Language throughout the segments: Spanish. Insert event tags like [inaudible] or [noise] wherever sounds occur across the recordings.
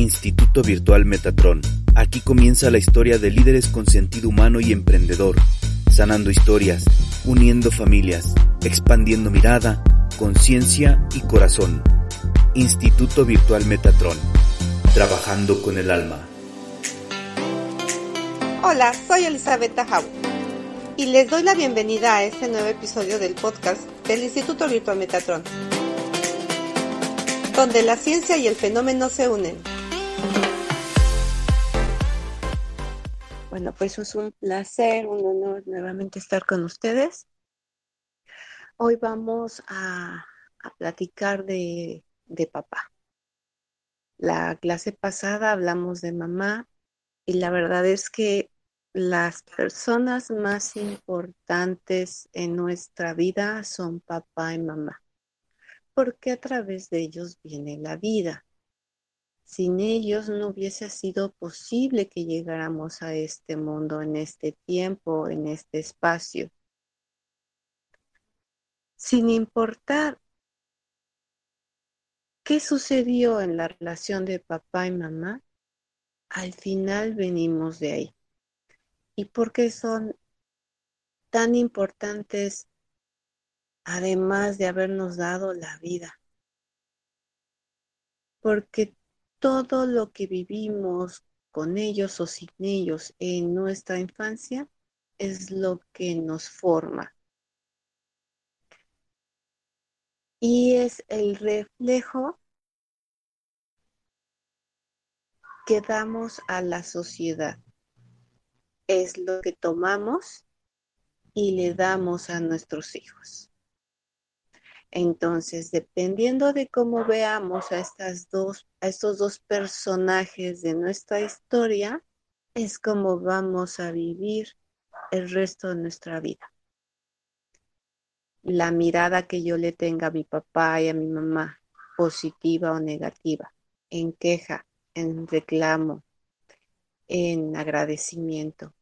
Instituto Virtual Metatron. Aquí comienza la historia de líderes con sentido humano y emprendedor, sanando historias, uniendo familias, expandiendo mirada, conciencia y corazón. Instituto Virtual Metatron. Trabajando con el alma. Hola, soy Elizabeth Tajau y les doy la bienvenida a este nuevo episodio del podcast del Instituto Virtual Metatron, donde la ciencia y el fenómeno se unen. Bueno, pues es un placer, un honor nuevamente estar con ustedes. Hoy vamos a, platicar de, de papá. La clase pasada hablamos de mamá y la verdad es que las personas más importantes en nuestra vida son papá y mamá, porque a través de ellos viene la vida. Sin ellos no hubiese sido posible que llegáramos a este mundo, en este tiempo, en este espacio. Sin importar qué sucedió en la relación de papá y mamá, al final venimos de ahí y por qué son tan importantes además de habernos dado la vida. Porque todo lo que vivimos con ellos o sin ellos en nuestra infancia es lo que nos forma. Y es el reflejo que damos a la sociedad es lo que tomamos y le damos a nuestros hijos. Entonces, dependiendo de cómo veamos a, estas dos, a estos dos personajes de nuestra historia, es como vamos a vivir el resto de nuestra vida. La mirada que yo le tenga a mi papá y a mi mamá, positiva o negativa, en queja, en reclamo, en agradecimiento,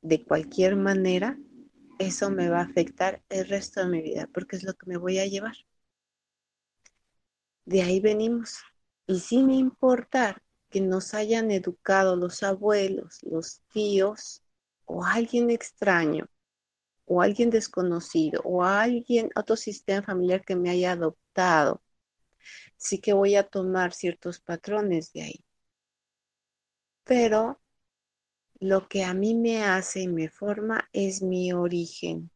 de cualquier manera, eso me va a afectar el resto de mi vida, porque es lo que me voy a llevar. De ahí venimos. Y sin importar que nos hayan educado los abuelos, los tíos, o alguien extraño, o alguien desconocido, o alguien, otro sistema familiar que me haya adoptado, sí que voy a tomar ciertos patrones de ahí. Pero lo que a mí me hace y me forma es mi origen,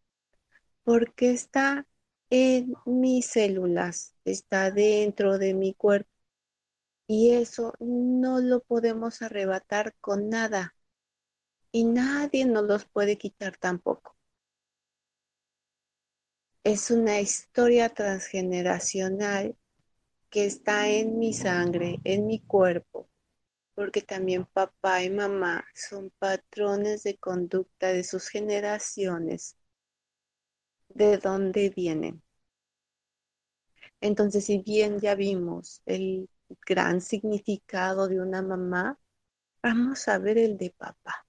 porque está en mis células, está dentro de mi cuerpo. Y eso no lo podemos arrebatar con nada. Y nadie nos los puede quitar tampoco. Es una historia transgeneracional que está en mi sangre, en mi cuerpo, porque también papá y mamá son patrones de conducta de sus generaciones, de dónde vienen. Entonces, si bien ya vimos el gran significado de una mamá, vamos a ver el de papá.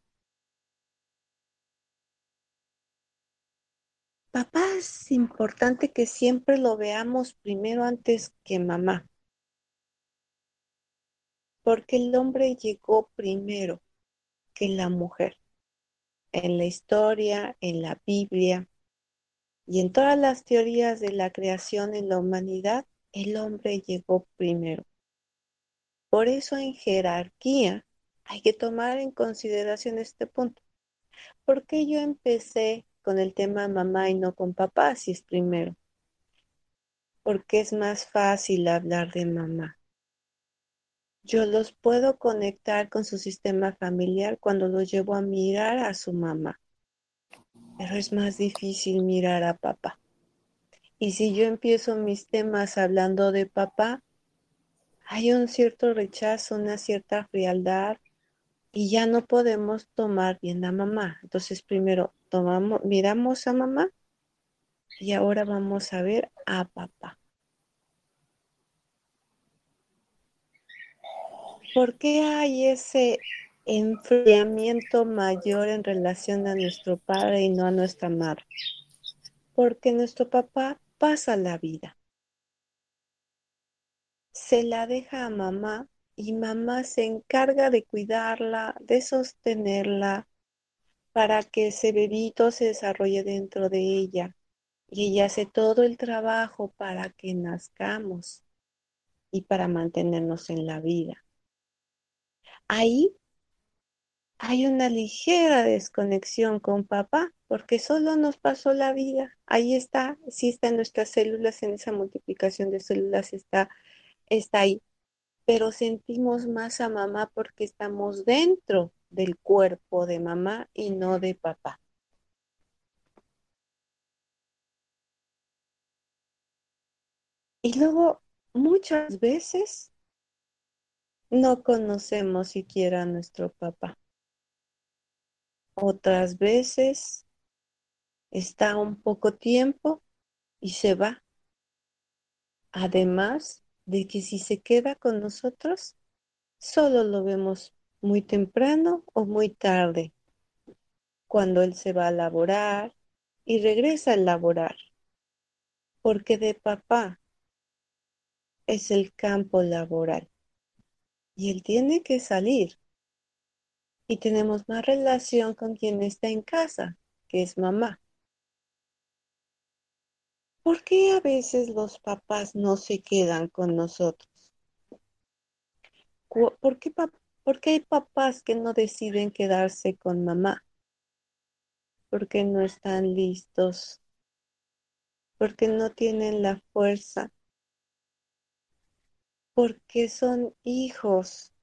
Papá es importante que siempre lo veamos primero antes que mamá porque el hombre llegó primero que la mujer. En la historia, en la Biblia y en todas las teorías de la creación en la humanidad, el hombre llegó primero. Por eso en jerarquía hay que tomar en consideración este punto. ¿Por qué yo empecé con el tema mamá y no con papá si es primero? Porque es más fácil hablar de mamá yo los puedo conectar con su sistema familiar cuando los llevo a mirar a su mamá. Pero es más difícil mirar a papá. Y si yo empiezo mis temas hablando de papá, hay un cierto rechazo, una cierta frialdad y ya no podemos tomar bien a mamá. Entonces primero tomamos, miramos a mamá y ahora vamos a ver a papá. ¿Por qué hay ese enfriamiento mayor en relación a nuestro padre y no a nuestra madre? Porque nuestro papá pasa la vida. Se la deja a mamá y mamá se encarga de cuidarla, de sostenerla, para que ese bebito se desarrolle dentro de ella. Y ella hace todo el trabajo para que nazcamos y para mantenernos en la vida. Ahí hay una ligera desconexión con papá, porque solo nos pasó la vida. Ahí está, sí está en nuestras células, en esa multiplicación de células está, está ahí. Pero sentimos más a mamá porque estamos dentro del cuerpo de mamá y no de papá. Y luego muchas veces no conocemos siquiera a nuestro papá. Otras veces está un poco tiempo y se va. Además de que si se queda con nosotros, solo lo vemos muy temprano o muy tarde, cuando él se va a laborar y regresa a laborar, porque de papá es el campo laboral y él tiene que salir. Y tenemos más relación con quien está en casa, que es mamá. ¿Por qué a veces los papás no se quedan con nosotros? ¿Por qué, hay papás que no deciden quedarse con mamá, porque no están listos, porque no tienen la fuerza, porque son hijos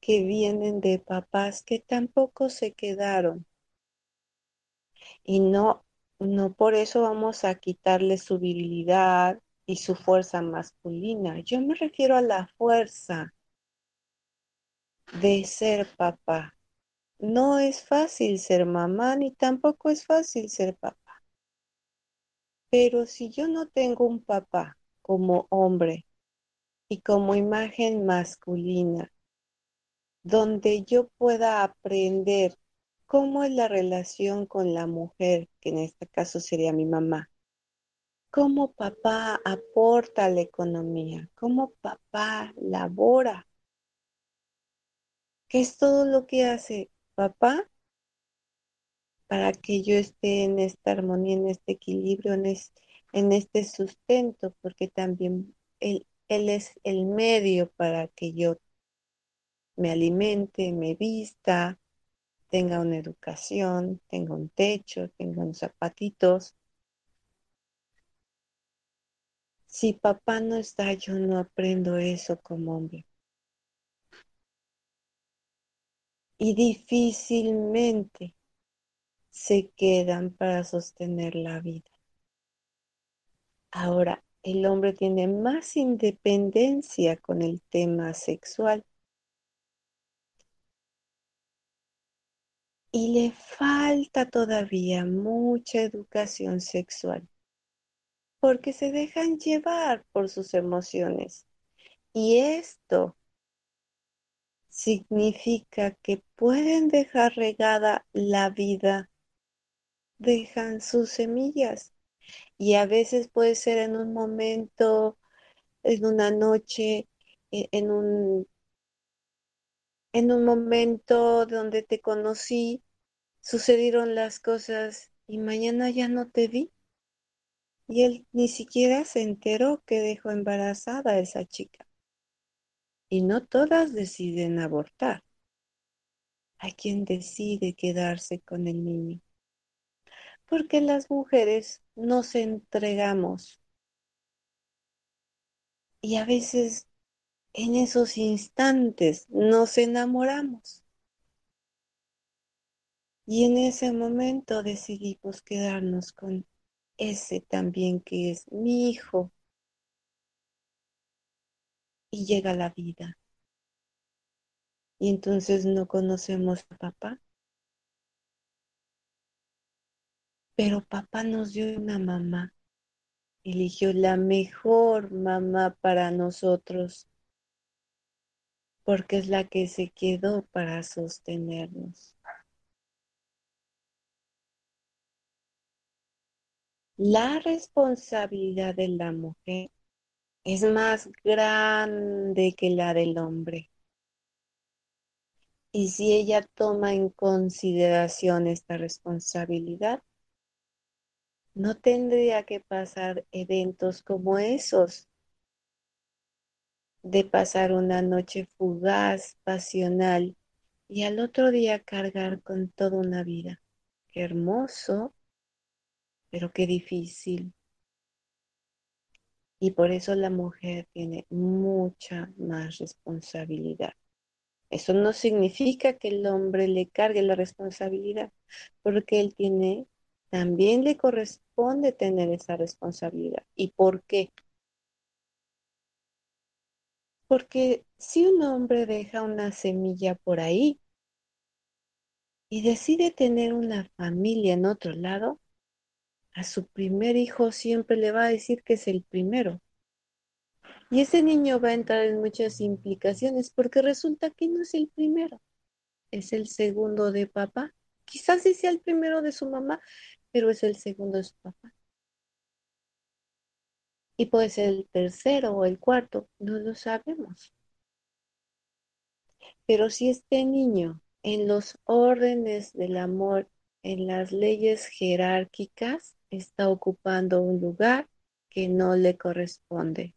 que vienen de papás que tampoco se quedaron. Y no, no por eso vamos a quitarle su virilidad y su fuerza masculina. Yo me refiero a la fuerza de ser papá. No es fácil ser mamá ni tampoco es fácil ser papá. Pero si yo no tengo un papá como hombre y como imagen masculina, donde yo pueda aprender cómo es la relación con la mujer, que en este caso sería mi mamá, cómo papá aporta la economía, cómo papá labora ¿Qué es todo lo que hace papá para que yo esté en esta armonía, en este equilibrio, en, en este sustento? Porque también él, él es el medio para que yo me alimente, me vista, tenga una educación, tenga un techo, tenga unos zapatitos. Si papá no está, yo no aprendo eso como hombre. y difícilmente se quedan para sostener la vida. Ahora, el hombre tiene más independencia con el tema sexual. Y le falta todavía mucha educación sexual porque se dejan llevar por sus emociones. Y esto significa que pueden dejar regada la vida, dejan sus semillas y a veces puede ser en un momento, en una noche, e, en un, en un momento donde te conocí, sucedieron las cosas y mañana ya no te vi. Y él ni siquiera se enteró que dejó embarazada a esa chica. Y no todas deciden abortar. Hay quien decide quedarse con el niño. Porque las mujeres nos entregamos. Y a veces en esos instantes nos enamoramos. Y en ese momento decidimos quedarnos con ese también que es mi hijo, y llega la vida. Y entonces no conocemos a papá. Pero papá nos dio una mamá. Eligió la mejor mamá para nosotros. Porque es la que se quedó para sostenernos. La responsabilidad de la mujer es más grande que la del hombre. Y si ella toma en consideración esta responsabilidad, no tendría que pasar eventos como esos, de pasar una noche fugaz, pasional, y al otro día cargar con toda una vida. Qué hermoso, pero qué difícil. Y por eso la mujer tiene mucha más responsabilidad. Eso no significa que el hombre le cargue la responsabilidad, porque él tiene, también le corresponde tener esa responsabilidad. ¿Y por qué? Porque si un hombre deja una semilla por ahí y decide tener una familia en otro lado, a su primer hijo siempre le va a decir que es el primero. Y ese niño va a entrar en muchas implicaciones porque resulta que no es el primero, es el segundo de papá. Quizás sí sea el primero de su mamá, pero es el segundo de su papá. Y puede ser el tercero o el cuarto, no lo sabemos. Pero si este niño en los órdenes del amor, en las leyes jerárquicas, está ocupando un lugar que no le corresponde.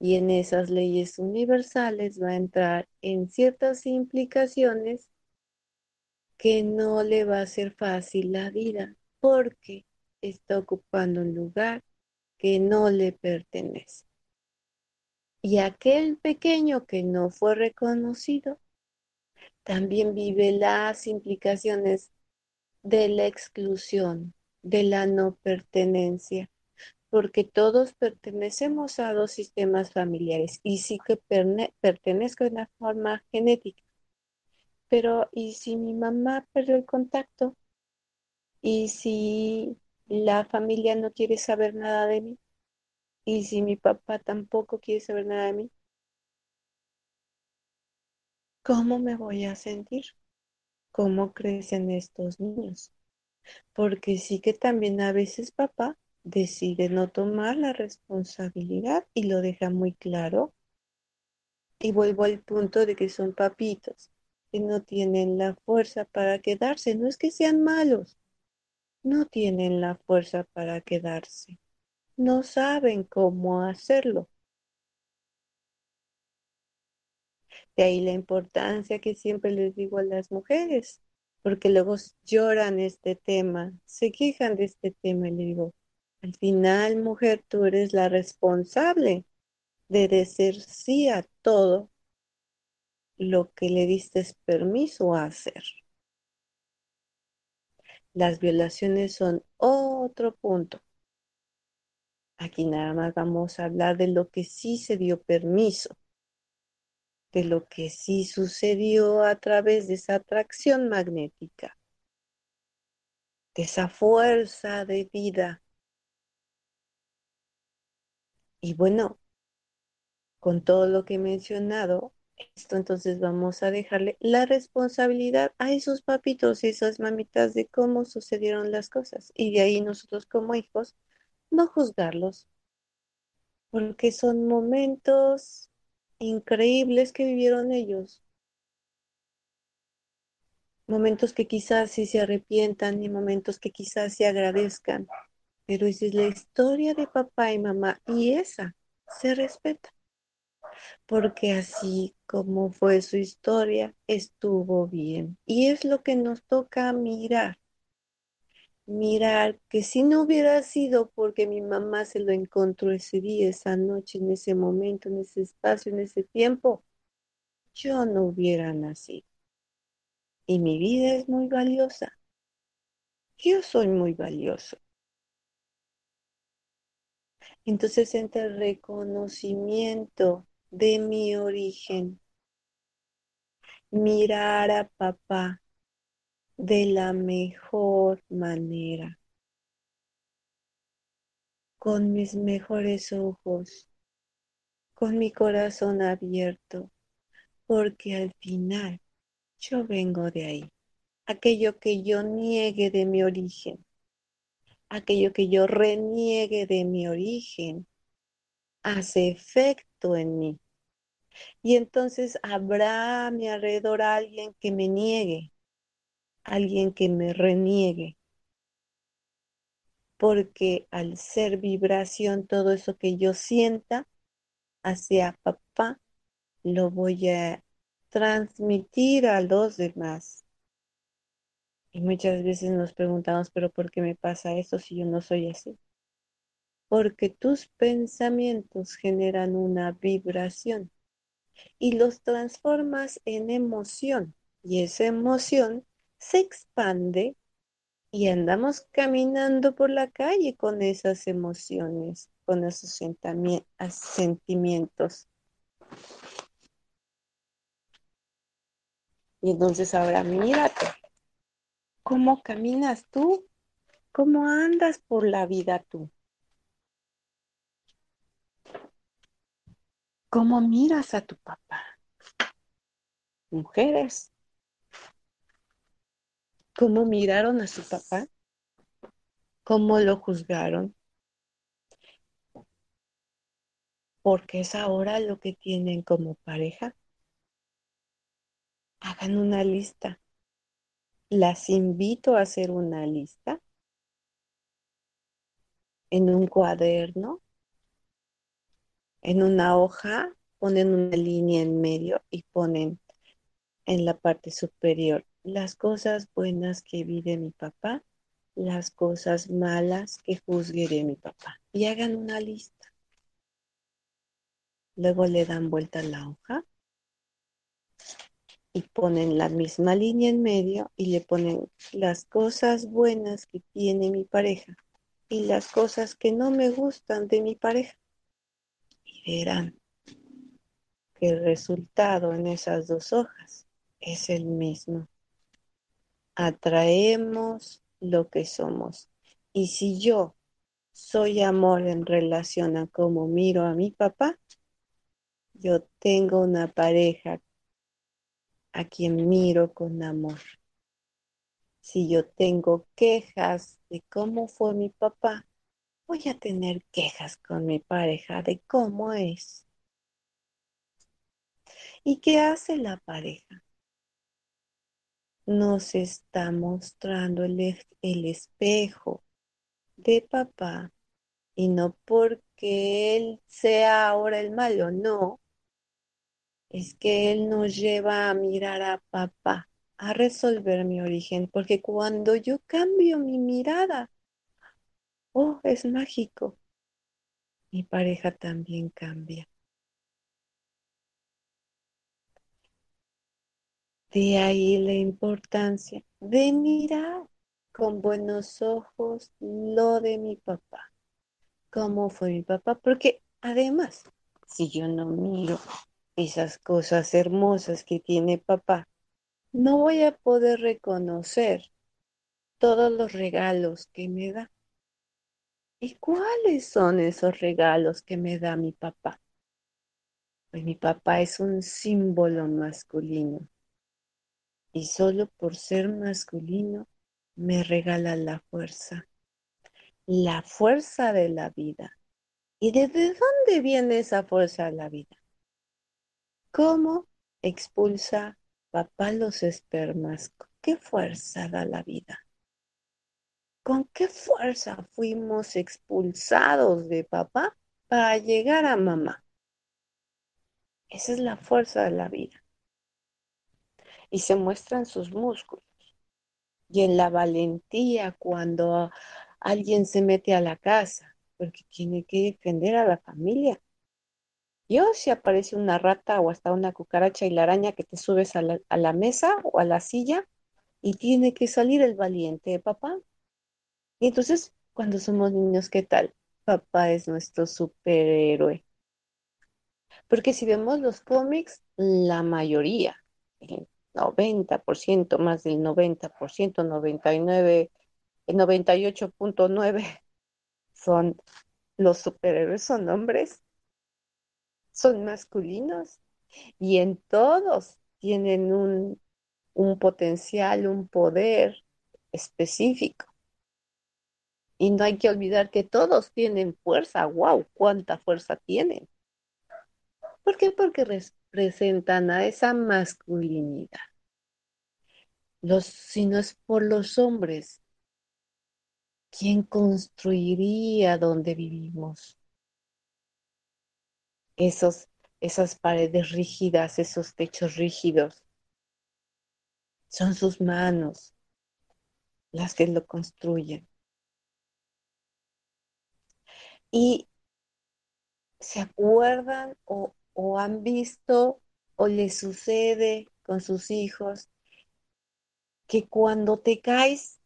Y en esas leyes universales va a entrar en ciertas implicaciones que no le va a ser fácil la vida porque está ocupando un lugar que no le pertenece. Y aquel pequeño que no fue reconocido también vive las implicaciones de la exclusión, de la no pertenencia, porque todos pertenecemos a dos sistemas familiares y sí que pertenezco de una forma genética. Pero, ¿y si mi mamá perdió el contacto? ¿Y si la familia no quiere saber nada de mí? ¿Y si mi papá tampoco quiere saber nada de mí? ¿Cómo me voy a sentir? ¿Cómo crecen estos niños? Porque sí que también a veces papá decide no tomar la responsabilidad y lo deja muy claro. Y vuelvo al punto de que son papitos, que no tienen la fuerza para quedarse. No es que sean malos, no tienen la fuerza para quedarse. No saben cómo hacerlo. De ahí la importancia que siempre les digo a las mujeres, porque luego lloran este tema, se quejan de este tema y le digo, al final, mujer, tú eres la responsable de decir sí a todo lo que le diste permiso a hacer. Las violaciones son otro punto. Aquí nada más vamos a hablar de lo que sí se dio permiso, de lo que sí sucedió a través de esa atracción magnética, de esa fuerza de vida. Y bueno, con todo lo que he mencionado, esto entonces vamos a dejarle la responsabilidad a esos papitos y esas mamitas de cómo sucedieron las cosas. Y de ahí nosotros como hijos, no juzgarlos, porque son momentos increíbles que vivieron ellos. Momentos que quizás sí se arrepientan y momentos que quizás se agradezcan. Pero esa es la historia de papá y mamá y esa se respeta porque así como fue su historia, estuvo bien. Y es lo que nos toca mirar. Mirar que si no hubiera sido porque mi mamá se lo encontró ese día, esa noche, en ese momento, en ese espacio, en ese tiempo, yo no hubiera nacido. Y mi vida es muy valiosa. Yo soy muy valioso. Entonces, entre el reconocimiento de mi origen. Mirar a papá de la mejor manera, con mis mejores ojos, con mi corazón abierto, porque al final yo vengo de ahí. Aquello que yo niegue de mi origen, aquello que yo reniegue de mi origen, hace efecto en mí. Y entonces habrá a mi alrededor alguien que me niegue, alguien que me reniegue. Porque al ser vibración, todo eso que yo sienta hacia papá, lo voy a transmitir a los demás. Y muchas veces nos preguntamos, pero ¿por qué me pasa eso si yo no soy así? Porque tus pensamientos generan una vibración y los transformas en emoción. Y esa emoción se expande y andamos caminando por la calle con esas emociones, con esos sentimientos. Y entonces ahora mírate, ¿cómo caminas tú? ¿Cómo andas por la vida tú? ¿Cómo miras a tu papá? Mujeres, ¿cómo miraron a su papá? ¿Cómo lo juzgaron? Porque es ahora lo que tienen como pareja hagan una lista. Las invito a hacer una lista en un cuaderno, en una hoja, ponen una línea en medio y ponen en la parte superior las cosas buenas que vi de mi papá, las cosas malas que juzgué de mi papá. Y hagan una lista. Luego le dan vuelta a la hoja y ponen la misma línea en medio y le ponen las cosas buenas que tiene mi pareja y las cosas que no me gustan de mi pareja. Verán que el resultado en esas dos hojas es el mismo. Atraemos lo que somos. Y si yo soy amor en relación a cómo miro a mi papá, yo tengo una pareja a quien miro con amor. Si yo tengo quejas de cómo fue mi papá, voy a tener quejas con mi pareja de cómo es. ¿Y qué hace la pareja? Nos está mostrando el, espejo de papá y no porque él sea ahora el malo, no, es que Él nos lleva a mirar a papá, a resolver mi origen, porque cuando yo cambio mi mirada, oh, es mágico, mi pareja también cambia. De ahí la importancia de mirar con buenos ojos lo de mi papá, cómo fue mi papá, porque además, si yo no miro esas cosas hermosas que tiene papá, no voy a poder reconocer todos los regalos que me da. ¿Y cuáles son esos regalos que me da mi papá? Pues mi papá es un símbolo masculino. Y solo por ser masculino me regala la fuerza. La fuerza de la vida. ¿Y desde dónde viene esa fuerza de la vida? ¿Cómo expulsa papá los espermas? ¿Con qué fuerza da la vida? ¿Con qué fuerza fuimos expulsados de papá para llegar a mamá? Esa es la fuerza de la vida. Y se muestran sus músculos. Y en la valentía cuando alguien se mete a la casa, porque tiene que defender a la familia yo, si aparece una rata o hasta una cucaracha y la araña que te subes a la, mesa o a la silla y tiene que salir el valiente de papá. Y entonces, cuando somos niños, ¿qué tal? Papá es nuestro superhéroe. Porque si vemos los cómics, la mayoría, el 90%, más del 90%, 99, el 98.9 [laughs] son los superhéroes, son hombres son masculinos y en todos tienen un, potencial, un poder específico. Y no hay que olvidar que todos tienen fuerza. ¡Wow! ¿Cuánta fuerza tienen? ¿Por qué? Porque representan a esa masculinidad. Los, si no es por los hombres, ¿quién construiría donde vivimos? Esos, esas paredes rígidas, esos techos rígidos. Son sus manos las que lo construyen. Y se acuerdan o, han visto o les sucede con sus hijos que cuando te caes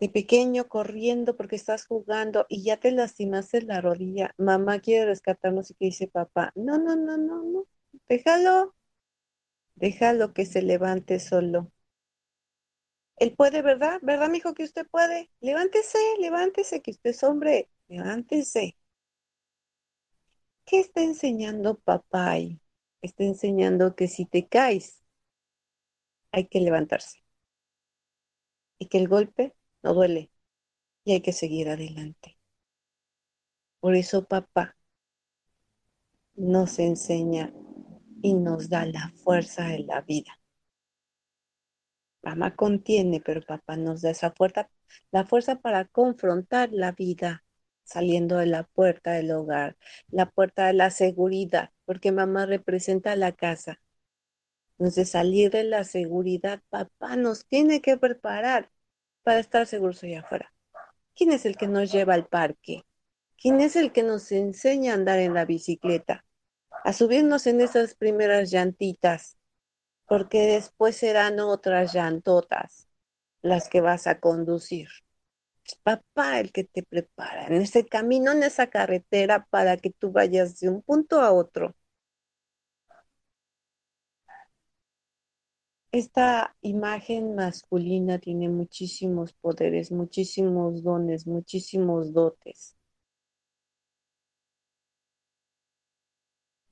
de pequeño corriendo porque estás jugando y ya te lastimaste la rodilla, mamá quiere rescatarnos y que dice papá, no, no, no, no, no, déjalo, déjalo que se levante solo. Él puede, ¿verdad? ¿Verdad, mijo, que usted puede? Levántese, levántese, que usted es hombre, levántese. ¿Qué está enseñando papá ahí? Está enseñando que si te caes, hay que levantarse. Y que el golpe no duele. Y hay que seguir adelante. Por eso papá nos enseña y nos da la fuerza de la vida. Mamá contiene, pero papá nos da esa fuerza, la fuerza para confrontar la vida saliendo de la puerta del hogar, la puerta de la seguridad, porque mamá representa la casa. Entonces, salir de la seguridad, papá nos tiene que preparar para estar seguros allá afuera. ¿Quién es el que nos lleva al parque? ¿Quién es el que nos enseña a andar en la bicicleta? A subirnos en esas primeras llantitas, porque después serán otras llantotas las que vas a conducir papá el que te prepara en ese camino, en esa carretera para que tú vayas de un punto a otro. Esta imagen masculina tiene muchísimos poderes, muchísimos dones, muchísimos dotes.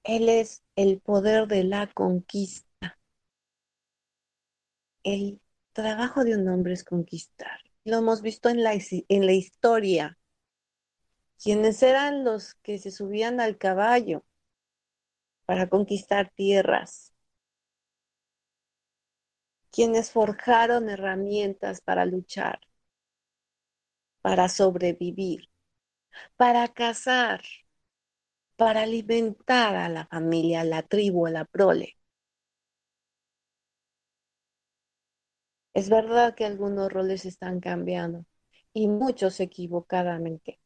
Él es el poder de la conquista. El trabajo de un hombre es conquistar lo hemos visto en la, en la historia. Quienes eran los que se subían al caballo para conquistar tierras. Quienes forjaron herramientas para luchar, para sobrevivir, para cazar, para alimentar a la familia, a la tribu, a la prole. Es verdad que algunos roles están cambiando y muchos equivocadamente.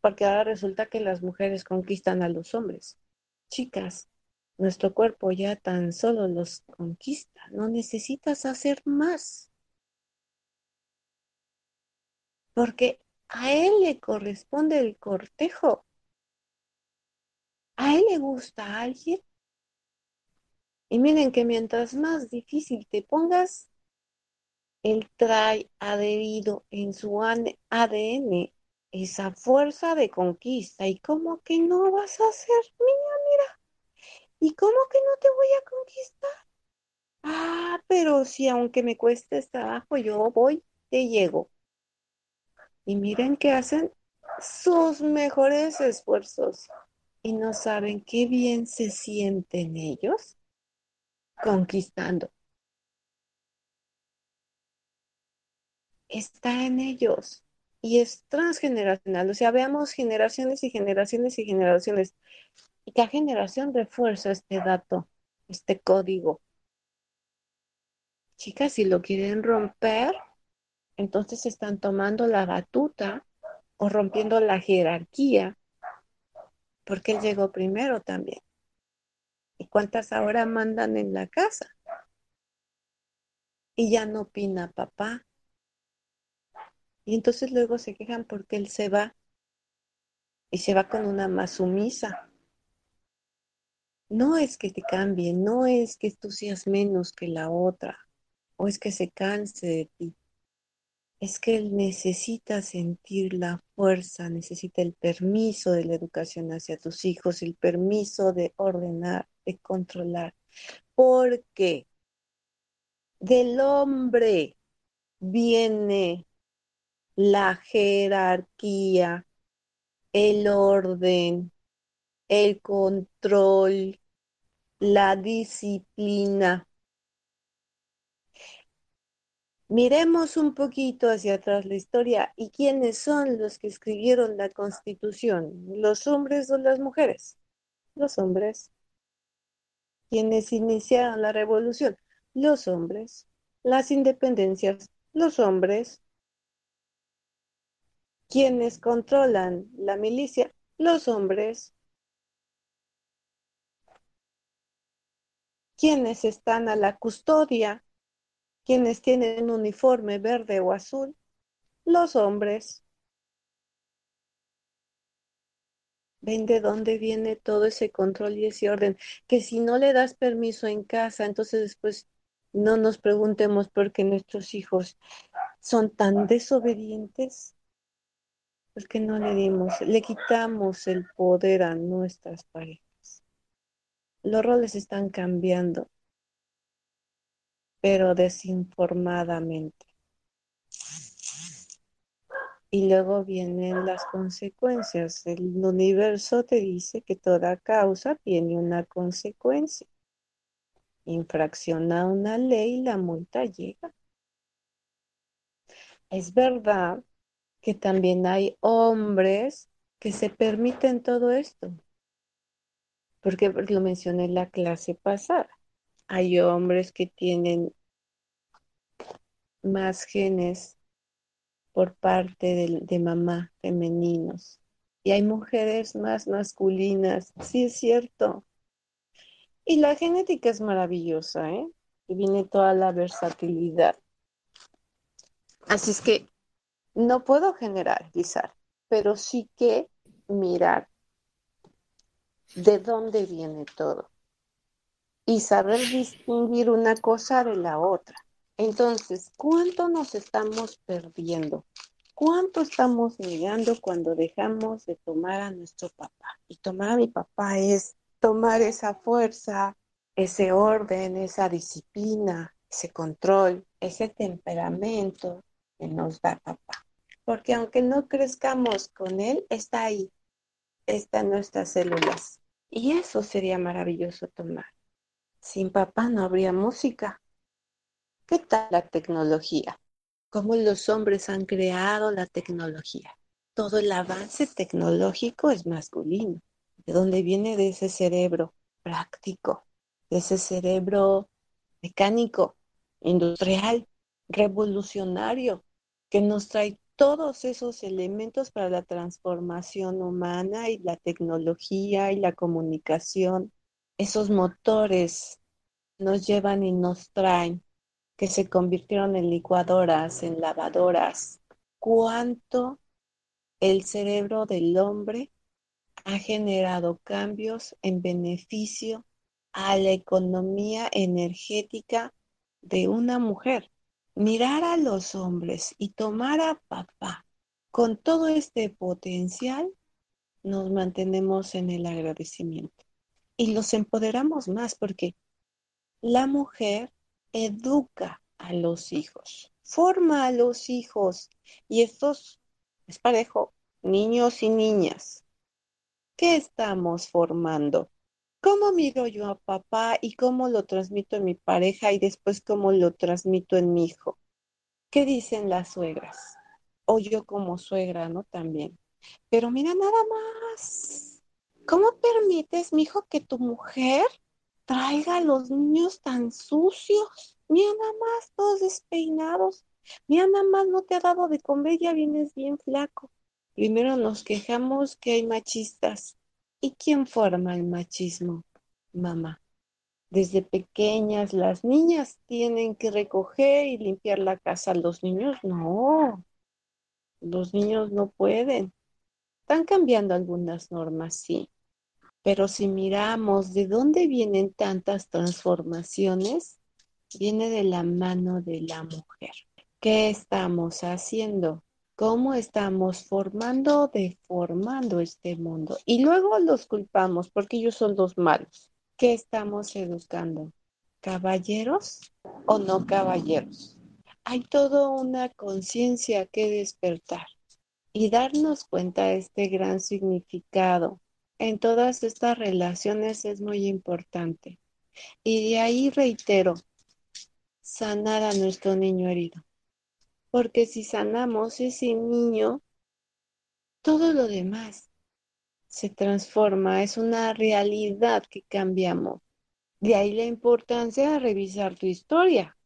Porque ahora resulta que las mujeres conquistan a los hombres. Chicas, nuestro cuerpo ya tan solo los conquista. No necesitas hacer más. Porque a él le corresponde el cortejo. A él le gusta a alguien y miren que mientras más difícil te pongas, él trae adherido en su ADN esa fuerza de conquista. ¿Y cómo que no vas a ser mía? Mira. ¿Y cómo que no te voy a conquistar? Ah, pero si aunque me cueste trabajo, yo voy, te llego. Y miren que hacen sus mejores esfuerzos y no saben qué bien se sienten ellos conquistando. Está en ellos y es transgeneracional. O sea, veamos generaciones y generaciones y generaciones. Y cada generación refuerza este dato, este código. Chicas, si lo quieren romper, entonces están tomando la batuta o rompiendo la jerarquía, porque él llegó primero también. ¿Y cuántas ahora mandan en la casa? Y ya no opina papá. Y entonces luego se quejan porque él se va y se va con una más sumisa. No es que te cambie, no es que tú seas menos que la otra, o es que se canse de ti. Es que él necesita sentir la fuerza, necesita el permiso de la educación hacia tus hijos, el permiso de ordenar, de controlar, porque del hombre viene la jerarquía, el orden, el control, la disciplina. Miremos un poquito hacia atrás la historia y quiénes son los que escribieron la constitución, los hombres o las mujeres. Los hombres. ¿Quiénes iniciaron la revolución, los hombres. Las independencias, los hombres. ¿Quiénes controlan la milicia, los hombres. ¿Quiénes están a la custodia quienes tienen un uniforme verde o azul, los hombres. ¿Ven de dónde viene todo ese control y ese orden? Que si no le das permiso en casa, entonces después no nos preguntemos por qué nuestros hijos son tan desobedientes. Porque no le dimos, le quitamos el poder a nuestras parejas. Los roles están cambiando pero desinformadamente. Y luego vienen las consecuencias. El universo te dice que toda causa tiene una consecuencia. Infracciona una ley, la multa llega. Es verdad que también hay hombres que se permiten todo esto. Porque lo mencioné en la clase pasada hay hombres que tienen más genes por parte de, mamá femeninos y hay mujeres más masculinas, sí es cierto. Y la genética es maravillosa, ¿eh? Y viene toda la versatilidad. Así es que no puedo generalizar, pero sí que mirar de dónde viene todo y saber distinguir una cosa de la otra. Entonces, ¿cuánto nos estamos perdiendo? ¿Cuánto estamos negando cuando dejamos de tomar a nuestro papá? Y tomar a mi papá es tomar esa fuerza, ese orden, esa disciplina, ese control, ese temperamento que nos da papá. Porque aunque no crezcamos con él, está ahí, está en nuestras células. Y eso sería maravilloso tomar. Sin papá no habría música. ¿Qué tal la tecnología? ¿Cómo los hombres han creado la tecnología? Todo el avance tecnológico es masculino. ¿De dónde viene de ese cerebro práctico? De ese cerebro mecánico, industrial, revolucionario, que nos trae todos esos elementos para la transformación humana y la tecnología y la comunicación esos motores nos llevan y nos traen, que se convirtieron en licuadoras, en lavadoras, cuánto el cerebro del hombre ha generado cambios en beneficio a la economía energética de una mujer. Mirar a los hombres y tomar a papá con todo este potencial, nos mantenemos en el agradecimiento y los empoderamos más porque la mujer educa a los hijos, forma a los hijos y estos es parejo, niños y niñas. ¿Qué estamos formando? ¿Cómo miro yo a papá y cómo lo transmito en mi pareja y después cómo lo transmito en mi hijo? ¿Qué dicen las suegras? O yo como suegra, ¿no? También. Pero mira nada más ¿Cómo permites, mijo, que tu mujer traiga a los niños tan sucios? Mira nada más, todos despeinados. Mira nada más, no te ha dado de comer, ya vienes bien flaco. Primero nos quejamos que hay machistas. ¿Y quién forma el machismo? Mamá. Desde pequeñas las niñas tienen que recoger y limpiar la casa. Los niños no. Los niños no pueden. Están cambiando algunas normas, sí, pero si miramos de dónde vienen tantas transformaciones, viene de la mano de la mujer. ¿Qué estamos haciendo? ¿Cómo estamos formando deformando este mundo? Y luego los culpamos porque ellos son los malos. ¿Qué estamos educando? ¿Caballeros o no caballeros? Hay toda una conciencia que despertar y darnos cuenta de este gran significado en todas estas relaciones es muy importante. Y de ahí reitero, sanar a nuestro niño herido. Porque si sanamos ese niño, todo lo demás se transforma, es una realidad que cambiamos. De ahí la importancia de revisar tu historia.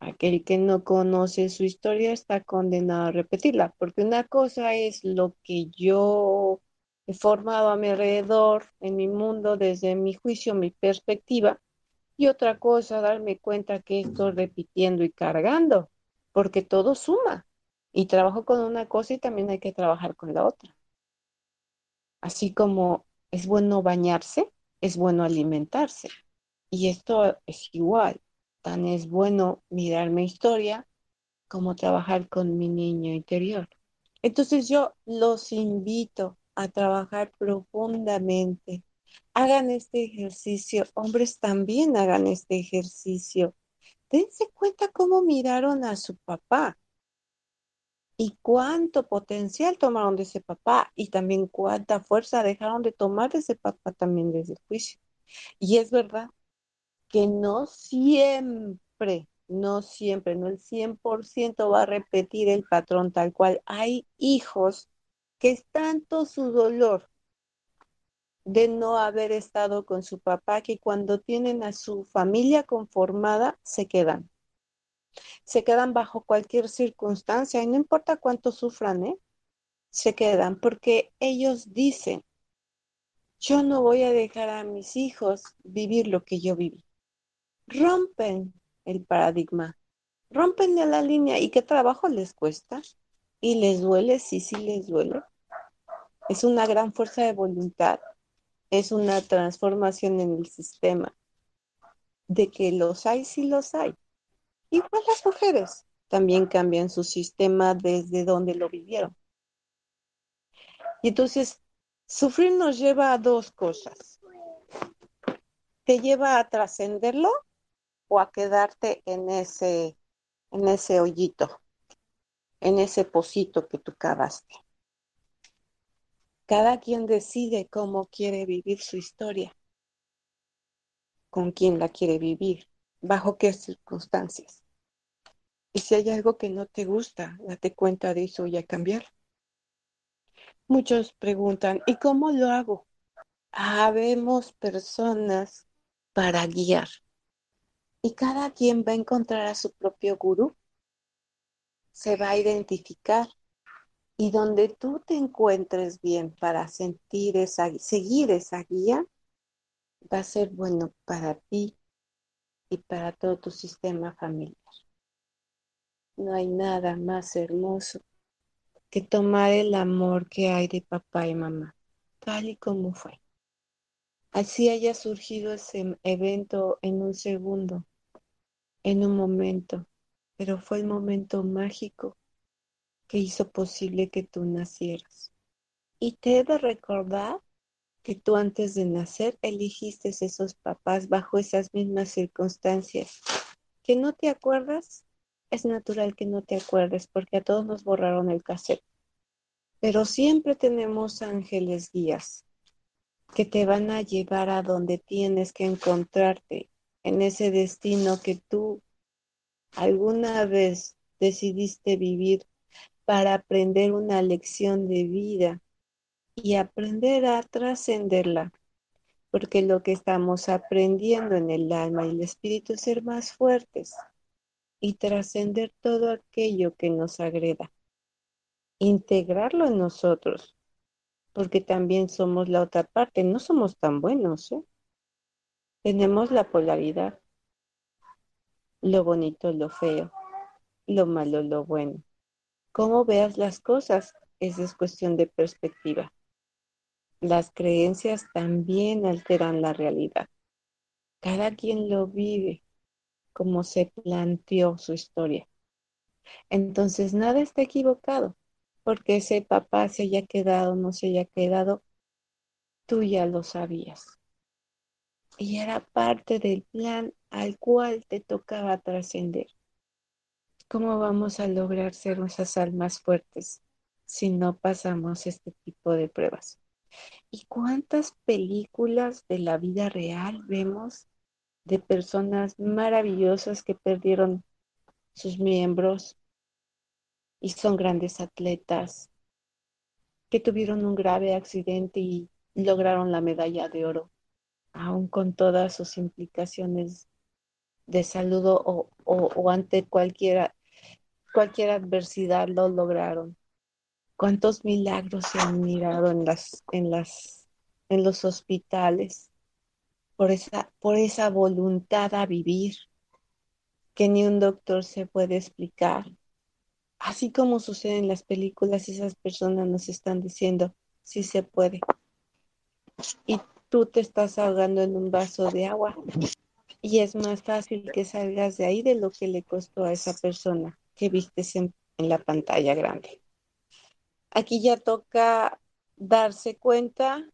Aquel que no conoce su historia está condenado a repetirla, porque una cosa es lo que yo he formado a mi alrededor, en mi mundo, desde mi juicio, mi perspectiva, y otra cosa, darme cuenta que estoy repitiendo y cargando, porque todo suma. Y trabajo con una cosa y también hay que trabajar con la otra. Así como es bueno bañarse, es bueno alimentarse. Y esto es igual. Tan es bueno mirar mi historia como trabajar con mi niño interior. Entonces yo los invito a trabajar profundamente. Hagan este ejercicio, hombres también hagan este ejercicio. Dense cuenta cómo miraron a su papá y cuánto potencial tomaron de ese papá y también cuánta fuerza dejaron de tomar de ese papá también desde el juicio. Y es verdad que no siempre, no siempre, no el 100% va a repetir el patrón tal cual. Hay hijos que es tanto su dolor de no haber estado con su papá que cuando tienen a su familia conformada se quedan. Se quedan bajo cualquier circunstancia y no importa cuánto sufran, ¿eh? Se quedan porque ellos dicen, yo no voy a dejar a mis hijos vivir lo que yo viví. Rompen el paradigma, rompen la línea y qué trabajo les cuesta y les duele, sí, sí les duele, es una gran fuerza de voluntad, es una transformación en el sistema. De que los hay, sí los hay. Igual las mujeres también cambian su sistema desde donde lo vivieron. Y entonces, sufrir nos lleva a dos cosas. Te lleva a trascenderlo o a quedarte en ese, en ese hoyito, en ese pocito que tú cavaste. Cada quien decide cómo quiere vivir su historia, con quién la quiere vivir, bajo qué circunstancias. Y si hay algo que no te gusta, date cuenta de eso y a cambiar. Muchos preguntan, ¿y cómo lo hago? Habemos personas para guiar. Y cada quien va a encontrar a su propio gurú. Se va a identificar y donde tú te encuentres bien para sentir esa, seguir esa guía, va a ser bueno para ti y para todo tu sistema familiar. No hay nada más hermoso que tomar el amor que hay de papá y mamá, tal y como fue. Así haya surgido ese evento en un segundo, en un momento, pero fue el momento mágico que hizo posible que tú nacieras. Y te he de recordar que tú antes de nacer elegiste esos papás bajo esas mismas circunstancias. ¿Que no te acuerdas? Es natural que no te acuerdes porque a todos nos borraron el cassette. Pero siempre tenemos ángeles guías que te van a llevar a donde tienes que encontrarte en ese destino que tú alguna vez decidiste vivir para aprender una lección de vida y aprender a trascenderla, porque lo que estamos aprendiendo en el alma y el espíritu es ser más fuertes y trascender todo aquello que nos agreda, integrarlo en nosotros, porque también somos la otra parte, no somos tan buenos, ¿eh? tenemos la polaridad, lo bonito, lo feo, lo malo, lo bueno cómo veas las cosas, esa es cuestión de perspectiva. Las creencias también alteran la realidad. Cada quien lo vive como se planteó su historia. Entonces nada está equivocado, porque ese papá se haya quedado no se haya quedado, tú ya lo sabías. Y era parte del plan al cual te tocaba trascender. ¿Cómo vamos a lograr ser nuestras almas fuertes si no pasamos este tipo de pruebas? ¿Y cuántas películas de la vida real vemos de personas maravillosas que perdieron sus miembros y son grandes atletas que tuvieron un grave accidente y lograron la medalla de oro, aún con todas sus implicaciones de salud o, o, ante cualquier, cualquier adversidad lo lograron. ¿Cuántos milagros se han mirado en, las, en, las, en los hospitales por esa, por esa voluntad a vivir que ni un doctor se puede explicar? Así como sucede en las películas, esas personas nos están diciendo, sí se puede. Y tú te estás ahogando en un vaso de agua. Y es más fácil que salgas de ahí de lo que le costó a esa persona que vistes en, en la pantalla grande. Aquí ya toca darse cuenta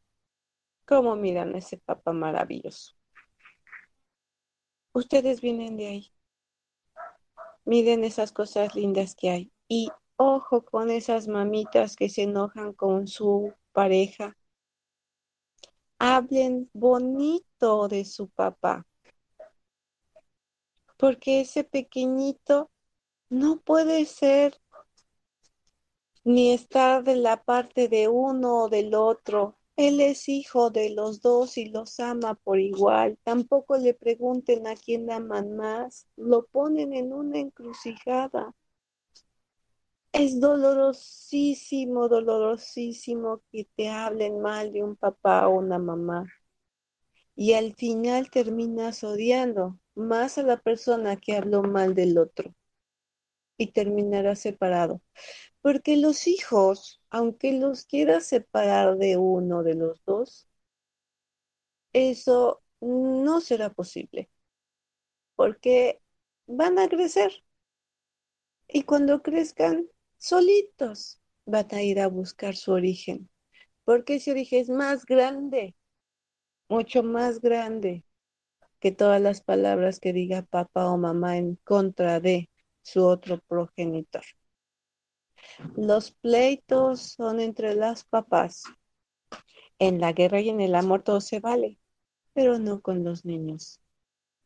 cómo miran a ese papá maravilloso. Ustedes vienen de ahí. Miren esas cosas lindas que hay. Y ojo con esas mamitas que se enojan con su pareja. Hablen bonito de su papá. Porque ese pequeñito no puede ser ni estar de la parte de uno o del otro. Él es hijo de los dos y los ama por igual. Tampoco le pregunten a quién aman más. Lo ponen en una encrucijada. Es dolorosísimo, dolorosísimo que te hablen mal de un papá o una mamá. Y al final terminas odiando más a la persona que habló mal del otro. Y terminarás separado. Porque los hijos, aunque los quieras separar de uno de los dos, eso no será posible. Porque van a crecer. Y cuando crezcan, solitos van a ir a buscar su origen, porque ese origen es más grande, mucho más grande que todas las palabras que diga papá o mamá en contra de su otro progenitor. Los pleitos son entre las papás. En la guerra y en el amor todo se vale, pero no con los niños.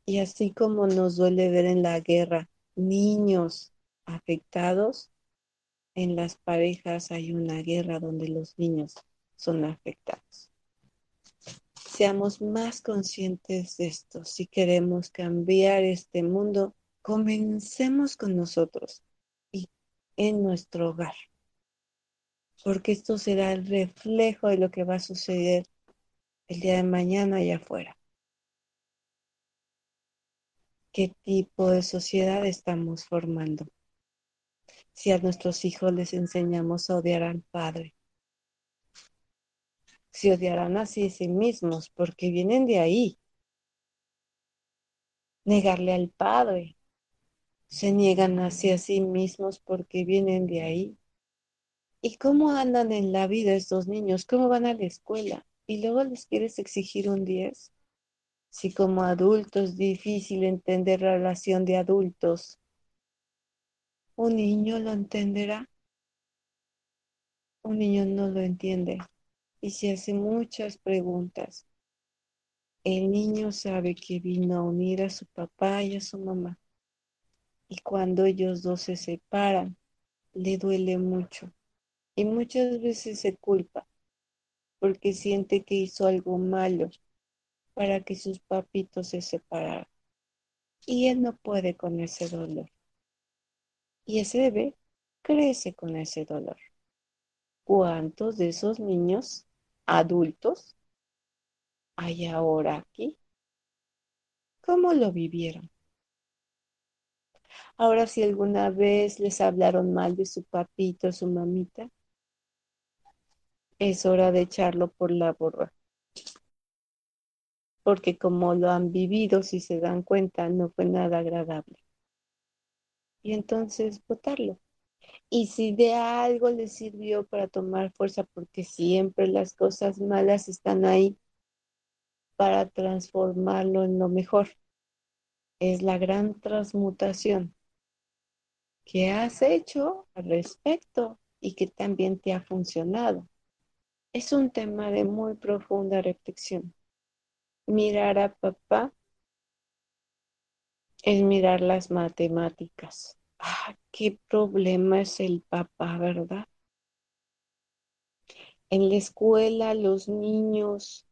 Y así como nos duele ver en la guerra niños afectados, en las parejas hay una guerra donde los niños son afectados. Seamos más conscientes de esto. Si queremos cambiar este mundo, comencemos con nosotros y en nuestro hogar. Porque esto será el reflejo de lo que va a suceder el día de mañana allá afuera. ¿Qué tipo de sociedad estamos formando? si a nuestros hijos les enseñamos a odiar al Padre. Si odiarán a sí mismos, porque vienen de ahí. Negarle al Padre. Se niegan hacia sí mismos porque vienen de ahí. ¿Y cómo andan en la vida estos niños? ¿Cómo van a la escuela? ¿Y luego les quieres exigir un 10? Si como adultos es difícil entender la relación de adultos ¿Un niño lo entenderá? Un niño no lo entiende y se hace muchas preguntas. El niño sabe que vino a unir a su papá y a su mamá. Y cuando ellos dos se separan, le duele mucho. Y muchas veces se culpa porque siente que hizo algo malo para que sus papitos se separaran. Y él no puede con ese dolor y ese bebé crece con ese dolor. ¿Cuántos de esos niños adultos hay ahora aquí? ¿Cómo lo vivieron? Ahora si alguna vez les hablaron mal de su papito, su mamita, es hora de echarlo por la borra. Porque como lo han vivido, si se dan cuenta, no fue nada agradable y entonces votarlo. Y si de algo le sirvió para tomar fuerza, porque siempre las cosas malas están ahí para transformarlo en lo mejor, es la gran transmutación que has hecho al respecto y que también te ha funcionado. Es un tema de muy profunda reflexión. Mirar a papá es mirar las matemáticas. Ah, qué problema es el papá, ¿verdad? En la escuela los niños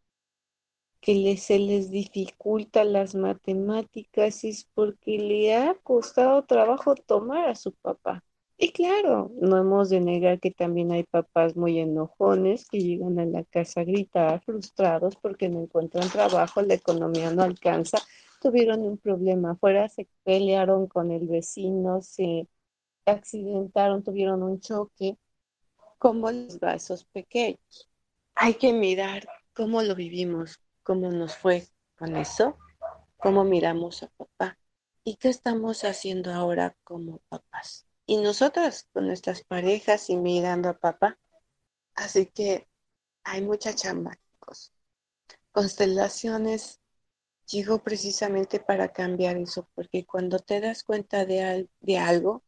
que se les dificulta las matemáticas es porque le ha costado trabajo tomar a su papá. Y claro, no hemos de negar que también hay papás muy enojones que llegan a la casa a gritar, frustrados porque no encuentran trabajo, la economía no alcanza, tuvieron un problema afuera, se pelearon con el vecino, se accidentaron, tuvieron un choque, como los vasos pequeños. Hay que mirar cómo lo vivimos, cómo nos fue con eso, cómo miramos a papá y qué estamos haciendo ahora como papás y nosotras con nuestras parejas y mirando a papá. Así que hay mucha chamba. Constelaciones llegó precisamente para cambiar eso, porque cuando te das cuenta de, de algo,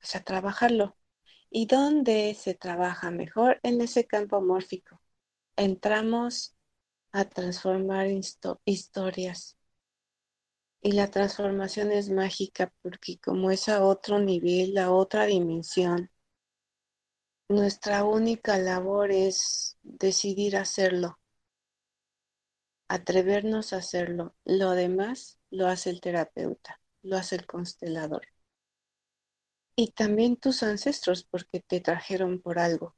pues a trabajarlo. ¿Y dónde se trabaja mejor? En ese campo mórfico. Entramos a transformar historias y la transformación es mágica porque como es a otro nivel, a otra dimensión, nuestra única labor es decidir hacerlo, atrevernos a hacerlo. Lo demás lo hace el terapeuta, lo hace el constelador. Y también tus ancestros porque te trajeron por algo.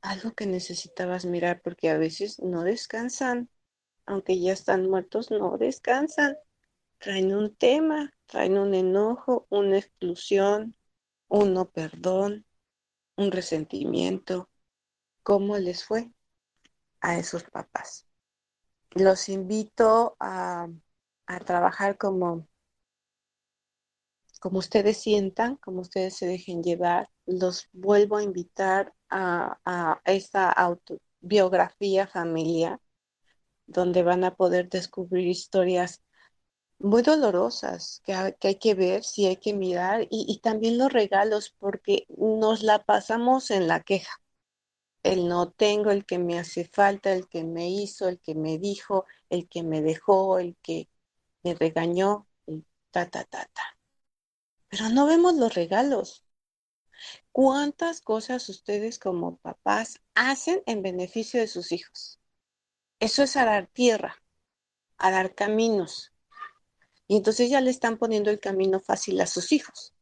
Algo que necesitabas mirar porque a veces no descansan aunque ya están muertos, no descansan. Traen un tema, traen un enojo, una exclusión, un no perdón, un resentimiento. ¿Cómo les fue a esos papás? Los invito a, a trabajar como, como ustedes sientan, como ustedes se dejen llevar. Los vuelvo a invitar a, a esta autobiografía familiar donde van a poder descubrir historias muy dolorosas que, hay que ver, sí hay que mirar, y, también los regalos, porque nos la pasamos en la queja. El no tengo, el que me hace falta, el que me hizo, el que me dijo, el que me dejó, el que me regañó, ta, ta, ta, ta. Pero no vemos los regalos. ¿Cuántas cosas ustedes como papás hacen en beneficio de sus hijos? Eso es arar tierra, arar caminos. Y entonces ya le están poniendo el camino fácil a sus hijos.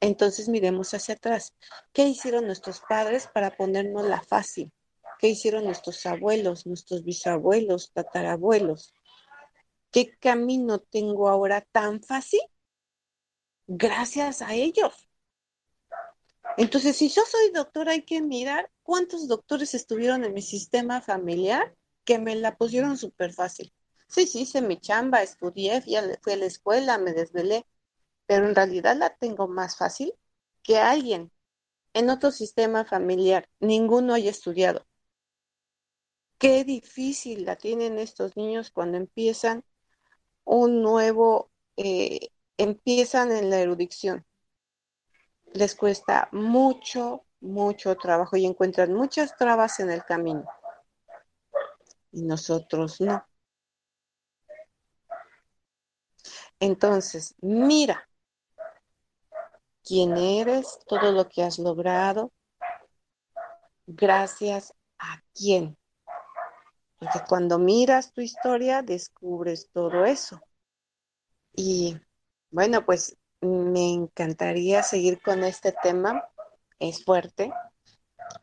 Entonces miremos hacia atrás. ¿Qué hicieron nuestros padres para ponernos la fácil? ¿Qué hicieron nuestros abuelos, nuestros bisabuelos, tatarabuelos? ¿Qué camino tengo ahora tan fácil? Gracias a ellos. Entonces, si yo soy doctor, hay que mirar cuántos doctores estuvieron en mi sistema familiar que me la pusieron súper fácil. Sí, sí, hice mi chamba, estudié, fui a, fui a la escuela, me desvelé, pero en realidad la tengo más fácil que alguien en otro sistema familiar. Ninguno haya estudiado. Qué difícil la tienen estos niños cuando empiezan un nuevo, eh, empiezan en la erudición. Les cuesta mucho, mucho trabajo y encuentran muchas trabas en el camino y nosotros no. Entonces, mira quién eres, todo lo que has logrado, gracias a quién. Porque cuando miras tu historia, descubres todo eso. Y bueno, pues me encantaría seguir con este tema. Es fuerte,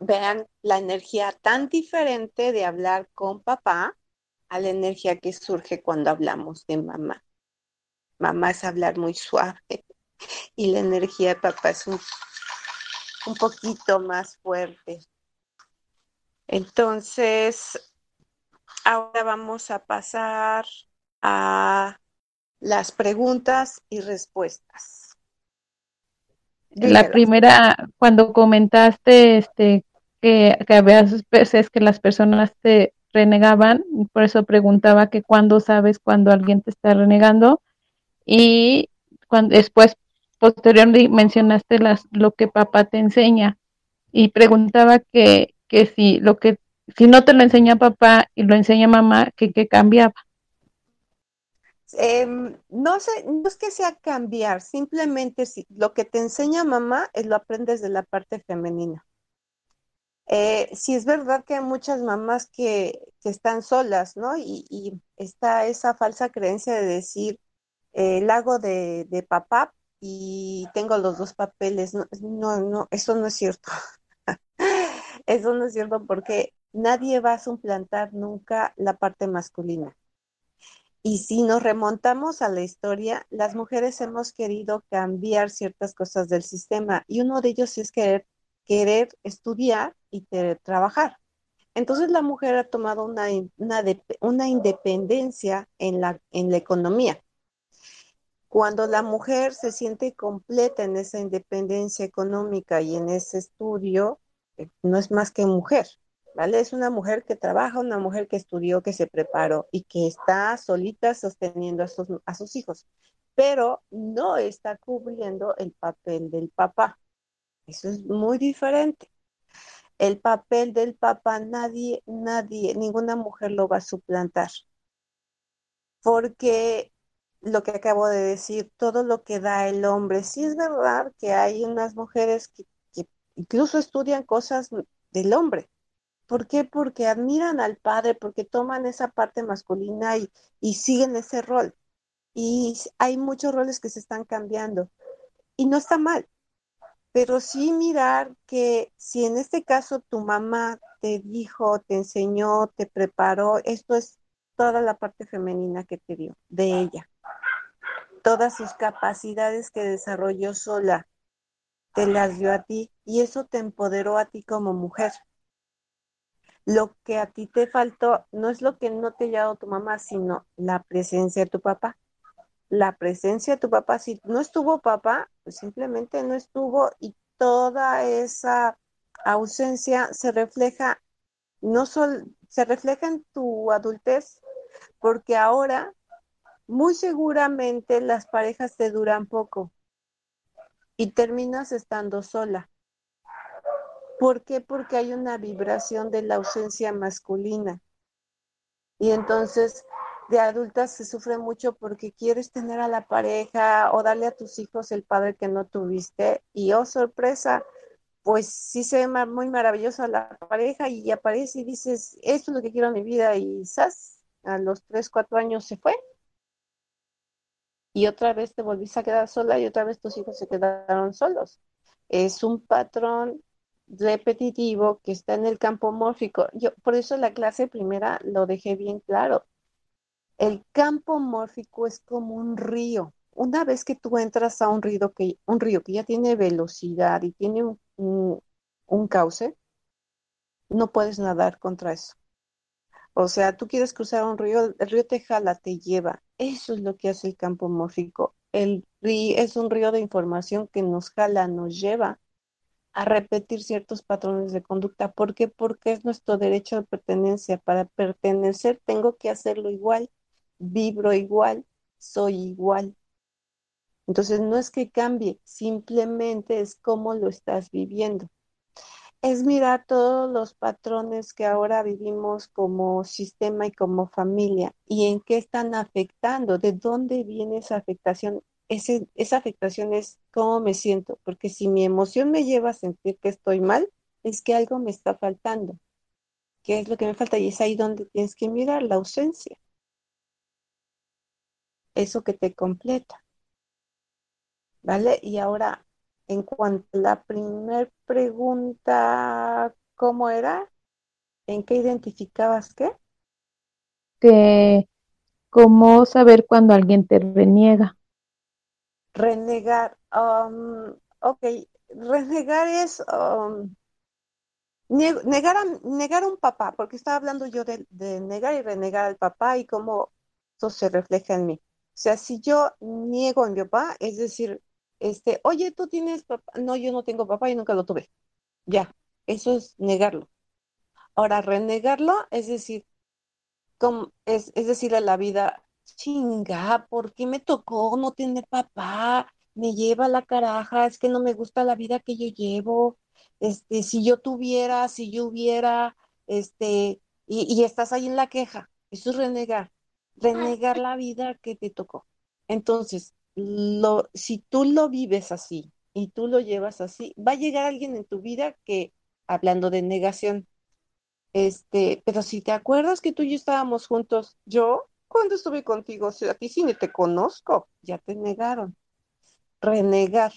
vean la energía tan diferente de hablar con papá a la energía que surge cuando hablamos de mamá. Mamá es hablar muy suave y la energía de papá es un, un poquito más fuerte. Entonces, ahora vamos a pasar a las preguntas y respuestas. La primera, cuando comentaste este que, que había veces que las personas te renegaban, por eso preguntaba que cuándo sabes cuando alguien te está renegando y cuando después posteriormente mencionaste las lo que papá te enseña y preguntaba que, que si lo que si no te lo enseña papá y lo enseña mamá, que qué cambiaba. Em, no sé, no es que sea cambiar, simplemente si lo que te enseña mamá es lo aprendes de la parte femenina. Eh, sí es verdad que hay muchas mamás que, están solas, ¿no? Y, está esa falsa creencia de decir, eh, el hago de, de, papá y tengo los dos papeles. No, no, no eso no es cierto. [laughs] eso no es cierto porque nadie va a suplantar nunca la parte masculina. Y si nos remontamos a la historia, las mujeres hemos querido cambiar ciertas cosas del sistema y uno de ellos es querer, querer estudiar y trabajar. Entonces la mujer ha tomado una, una, independencia en la, en la economía. Cuando la mujer se siente completa en esa independencia económica y en ese estudio, eh, no es más que mujer. ¿vale? Es una mujer que trabaja, una mujer que estudió, que se preparó y que está solita sosteniendo a sus, hijos, pero no está cubriendo el papel del papá. Eso es muy diferente. El papel del papá nadie, nadie, ninguna mujer lo va a suplantar. Porque lo que acabo de decir, todo lo que da el hombre, sí es verdad que hay unas mujeres que, incluso estudian cosas del hombre, ¿Por qué? Porque admiran al padre, porque toman esa parte masculina y, siguen ese rol. Y hay muchos roles que se están cambiando. Y no está mal, pero sí mirar que si en este caso tu mamá te dijo, te enseñó, te preparó, esto es toda la parte femenina que te dio, de ella. Todas sus capacidades que desarrolló sola, te las dio a ti y eso te empoderó a ti como mujer. Lo que a ti te faltó no es lo que no te ha dado tu mamá, sino la presencia de tu papá. La presencia de tu papá, si no estuvo papá, pues simplemente no estuvo y toda esa ausencia se refleja, no solo, se refleja en tu adultez, porque ahora muy seguramente las parejas te duran poco y terminas estando sola. ¿Por qué? Porque hay una vibración de la ausencia masculina. Y entonces de adultas se sufre mucho porque quieres tener a la pareja o darle a tus hijos el padre que no tuviste y oh sorpresa, pues sí se ve muy maravillosa la pareja y aparece y dices, esto es lo que quiero en mi vida y ¡zas! A los tres, cuatro años se fue. Y otra vez te volviste a quedar sola y otra vez tus hijos se quedaron solos. Es un patrón repetitivo que está en el campo mórfico. Yo, por eso la clase primera lo dejé bien claro. El campo mórfico es como un río. Una vez que tú entras a un río que, un río que ya tiene velocidad y tiene un, un cauce, no puedes nadar contra eso. O sea, tú quieres cruzar un río, el río te jala, te lleva. Eso es lo que hace el campo mórfico. El río es un río de información que nos jala, nos lleva a repetir ciertos patrones de conducta. ¿Por qué? Porque es nuestro derecho de pertenencia. Para pertenecer tengo que hacerlo igual, vibro igual, soy igual. Entonces no es que cambie, simplemente es cómo lo estás viviendo. Es mirar todos los patrones que ahora vivimos como sistema y como familia y en qué están afectando, de dónde viene esa afectación esa afectación es cómo me siento, porque si mi emoción me lleva a sentir que estoy mal, es que algo me está faltando. ¿Qué es lo que me falta? Y es ahí donde tienes que mirar la ausencia. Eso que te completa. ¿Vale? Y ahora, en cuanto a la primer pregunta, ¿cómo era? ¿En qué identificabas qué? Que, ¿cómo saber cuando alguien te reniega? Renegar, um, ok, renegar es um, negar, a, negar un papá, porque estaba hablando yo de, negar y renegar al papá y cómo eso se refleja en mí. O sea, si yo niego a mi papá, es decir, este, oye, tú tienes papá, no, yo no tengo papá y nunca lo tuve. Ya, eso es negarlo. Ahora, renegarlo es decir, como, es, es decir, a la vida, chinga, ¿por qué me tocó no tener papá? Me lleva la caraja, es que no me gusta la vida que yo llevo. Este, si yo tuviera, si yo hubiera, este, y, y estás ahí en la queja, eso es renegar. renegar la vida que te tocó. Entonces, si tú lo vives así y tú lo llevas así, va a llegar alguien en tu vida que, hablando de negación, este, pero si te acuerdas que tú y yo estábamos juntos, yo, cuando estuve contigo, sea, a ti sí ni te conozco, ya te negaron. Renegar.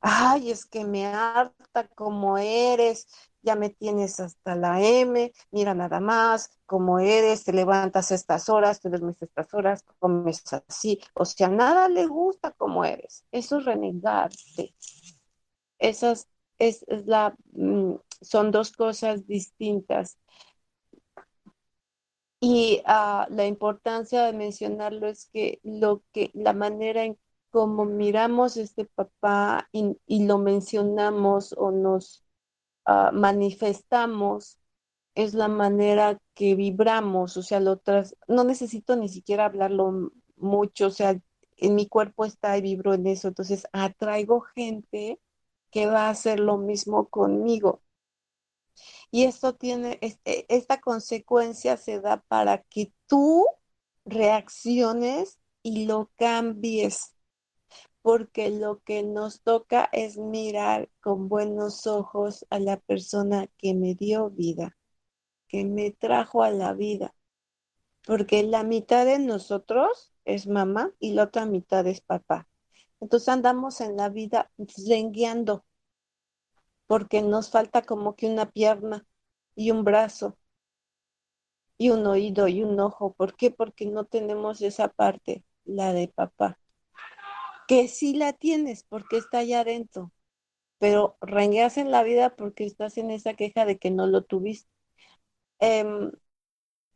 Ay, es que me harta como eres, ya me tienes hasta la M, mira nada más cómo eres, te levantas a estas horas, te duermes a estas horas, comes así, o sea, nada le gusta como eres. Eso es renegarte. Esas es, la, mm, son dos cosas distintas. Y ah, la importancia de mencionarlo es que lo que la manera en cómo miramos este papá y, y lo mencionamos o nos Ah, manifestamos es la manera que vibramos, o sea, lo tras, no necesito ni siquiera hablarlo mucho, o sea, en mi cuerpo está y vibro en eso, entonces atraigo gente que va a hacer lo mismo conmigo. Y esto tiene, e, esta consecuencia se da para que tú reacciones y lo cambies porque lo que nos toca es mirar con buenos ojos a la persona que me dio vida, que me trajo a la vida, porque la mitad de nosotros es mamá y la otra mitad es papá. Entonces andamos en la vida lengueando, porque nos falta como que una pierna y un brazo y un oído y un ojo. ¿Por qué? Porque no tenemos esa parte, la de papá que sí la tienes porque está allá adentro, pero rengueas en la vida porque estás en esa queja de que no lo tuviste. Em,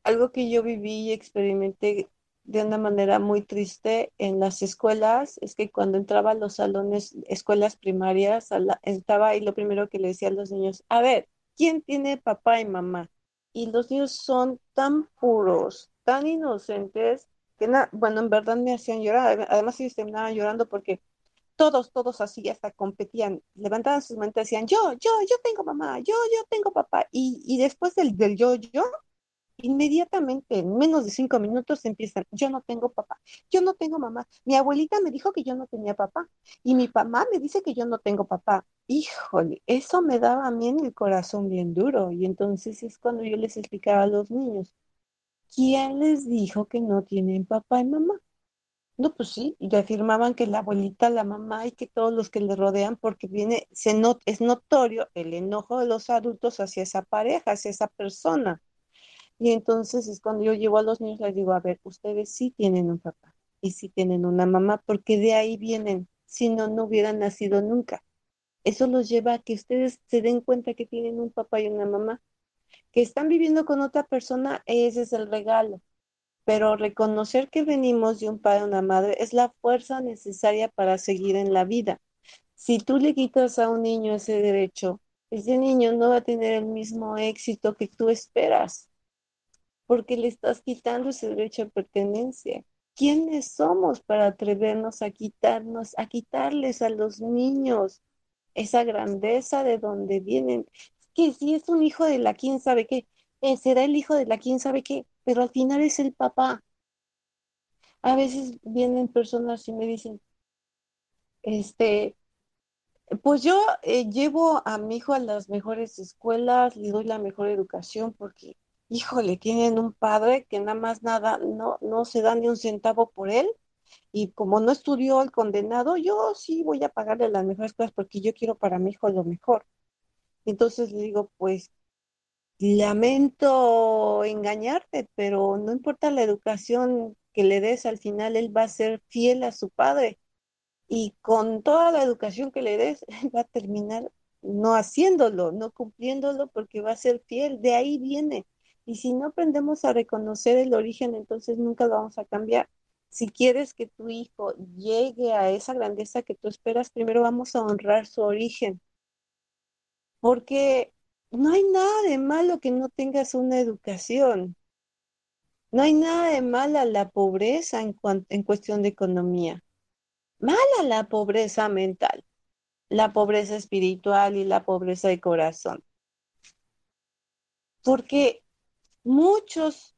algo que yo viví y experimenté de una manera muy triste en las escuelas es que cuando entraba a los salones, escuelas primarias, estaba ahí lo primero que le decía a los niños, a ver, ¿quién tiene papá y mamá? Y los niños son tan puros, tan inocentes, que bueno, en verdad me hacían llorar, además ellos terminaban llorando porque todos, todos así hasta competían, levantaban sus manos y decían, yo, yo, yo tengo mamá, yo, yo tengo papá, y, y después del, del yo, yo, inmediatamente, en menos de cinco minutos empiezan, yo no tengo papá, yo no tengo mamá, mi abuelita me dijo que yo no tenía papá, y mi mamá me dice que yo no tengo papá. Híjole, eso me daba a mí en el corazón bien duro, y entonces es cuando yo les explicaba a los niños, ¿quién les dijo que no tienen papá y mamá? No, pues sí, y afirmaban que la abuelita, la mamá y que todos los que le rodean, porque viene, se es notorio el enojo de los adultos hacia esa pareja, hacia esa persona. Y entonces es cuando yo llevo a los niños, les digo, a ver, ustedes sí tienen un papá y sí tienen una mamá, porque de ahí vienen, si no, no hubieran nacido nunca. Eso los lleva a que ustedes se den cuenta que tienen un papá y una mamá que están viviendo con otra persona, ese es el regalo. Pero reconocer que venimos de un padre o una madre es la fuerza necesaria para seguir en la vida. Si tú le quitas a un niño ese derecho, ese niño no va a tener el mismo éxito que tú esperas, porque le estás quitando ese derecho de pertenencia. ¿Quiénes somos para atrevernos a quitarnos, a quitarles a los niños esa grandeza de donde vienen? Que si es un hijo de la quién sabe qué, eh, será el hijo de la quién sabe qué, pero al final es el papá. A veces vienen personas y me dicen, este, pues yo eh, llevo a mi hijo a las mejores escuelas, le doy la mejor educación porque, híjole, tienen un padre que nada más nada, no, no se da ni un centavo por él. Y como no estudió el condenado, yo sí voy a pagarle las mejores cosas porque yo quiero para mi hijo lo mejor. Entonces le digo, pues lamento engañarte, pero no importa la educación que le des, al final él va a ser fiel a su padre. Y con toda la educación que le des, [laughs] él va a terminar no haciéndolo, no cumpliéndolo, porque va a ser fiel. De ahí viene. Y si no aprendemos a reconocer el origen, entonces nunca lo vamos a cambiar. Si quieres que tu hijo llegue a esa grandeza que tú esperas, primero vamos a honrar su origen porque no hay nada de malo que no tengas una educación. No hay nada de mala la pobreza en, en cuestión de economía. Mala la pobreza mental, la pobreza espiritual y la pobreza de corazón. Porque muchos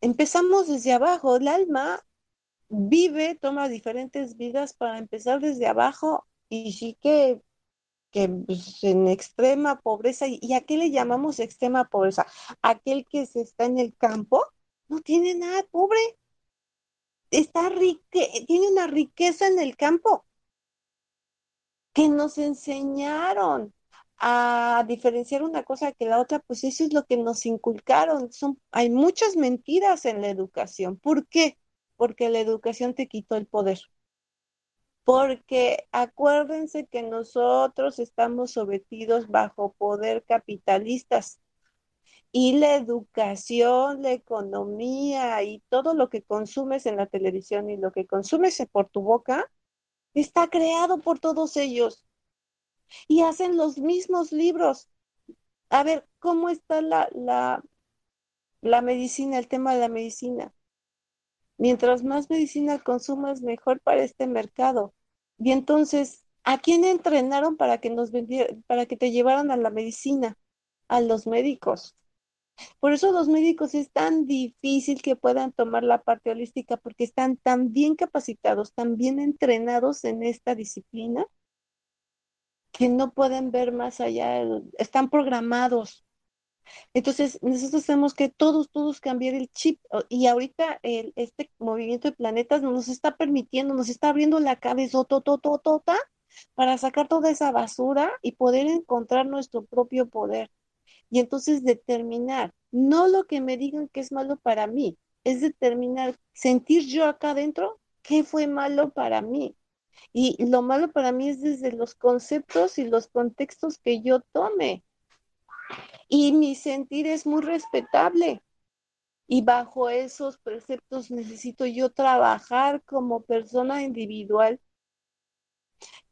empezamos desde abajo. El alma vive, toma diferentes vidas para empezar desde abajo y sí que, que pues, en extrema pobreza. ¿Y a qué le llamamos extrema pobreza? Aquel que se está en el campo no tiene nada, pobre. Está rique, tiene una riqueza en el campo que nos enseñaron a diferenciar una cosa que la otra, pues eso es lo que nos inculcaron. Son, hay muchas mentiras en la educación. ¿Por qué? Porque la educación te quitó el poder. Porque acuérdense que nosotros estamos sometidos bajo poder capitalistas y la educación, la economía y todo lo que consumes en la televisión y lo que consumes por tu boca está creado por todos ellos y hacen los mismos libros. A ver, ¿cómo está la, la, la medicina, el tema de la medicina? Mientras más medicina consumas, mejor para este mercado. Y entonces, ¿a quién entrenaron para que nos vendieran, para que te llevaran a la medicina? A los médicos. Por eso los médicos es tan difícil que puedan tomar la parte holística porque están tan bien capacitados, tan bien entrenados en esta disciplina que no pueden ver más allá, están programados. Entonces, nosotros tenemos que todos, todos cambiar el chip. Y ahorita el, este movimiento de planetas nos está permitiendo, nos está abriendo la cabeza tota, para sacar toda esa basura y poder encontrar nuestro propio poder. Y entonces determinar, no lo que me digan que es malo para mí, es determinar, sentir yo acá adentro qué fue malo para mí. Y lo malo para mí es desde los conceptos y los contextos que yo tome. Y mi sentir es muy respetable. Y bajo esos preceptos necesito yo trabajar como persona individual,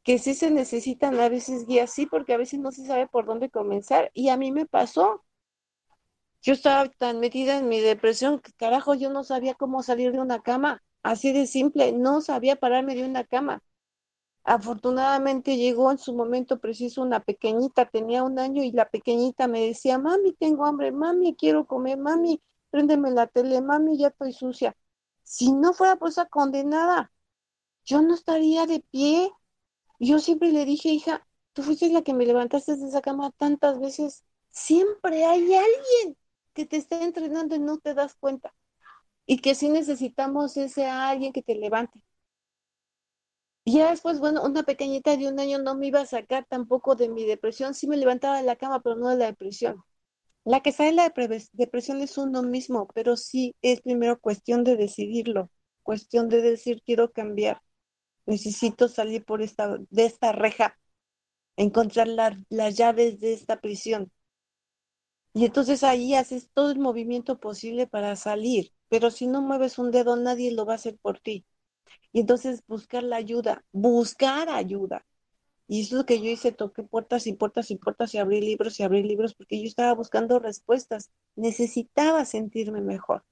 que sí se necesitan a veces guías, sí, porque a veces no se sabe por dónde comenzar. Y a mí me pasó. Yo estaba tan metida en mi depresión que carajo, yo no sabía cómo salir de una cama. Así de simple, no sabía pararme de una cama. Afortunadamente llegó en su momento preciso una pequeñita, tenía un año y la pequeñita me decía, mami, tengo hambre, mami, quiero comer, mami, préndeme la tele, mami, ya estoy sucia. Si no fuera por esa condenada, yo no estaría de pie. Yo siempre le dije, hija, tú fuiste la que me levantaste de esa cama tantas veces. Siempre hay alguien que te está entrenando y no te das cuenta. Y que sí necesitamos ese alguien que te levante. Y ya después, bueno, una pequeñita de un año no me iba a sacar tampoco de mi depresión. Sí me levantaba de la cama, pero no de la depresión. La que sale de la depresión es uno mismo, pero sí es primero cuestión de decidirlo, cuestión de decir quiero cambiar, necesito salir por esta, de esta reja, encontrar las llaves de esta prisión. Y entonces ahí haces todo el movimiento posible para salir, pero si no mueves un dedo nadie lo va a hacer por ti. Y entonces buscar la ayuda, buscar ayuda. Y eso es lo que yo hice, toqué puertas y puertas y puertas y abrí libros y abrí libros porque yo estaba buscando respuestas. Necesitaba sentirme mejor.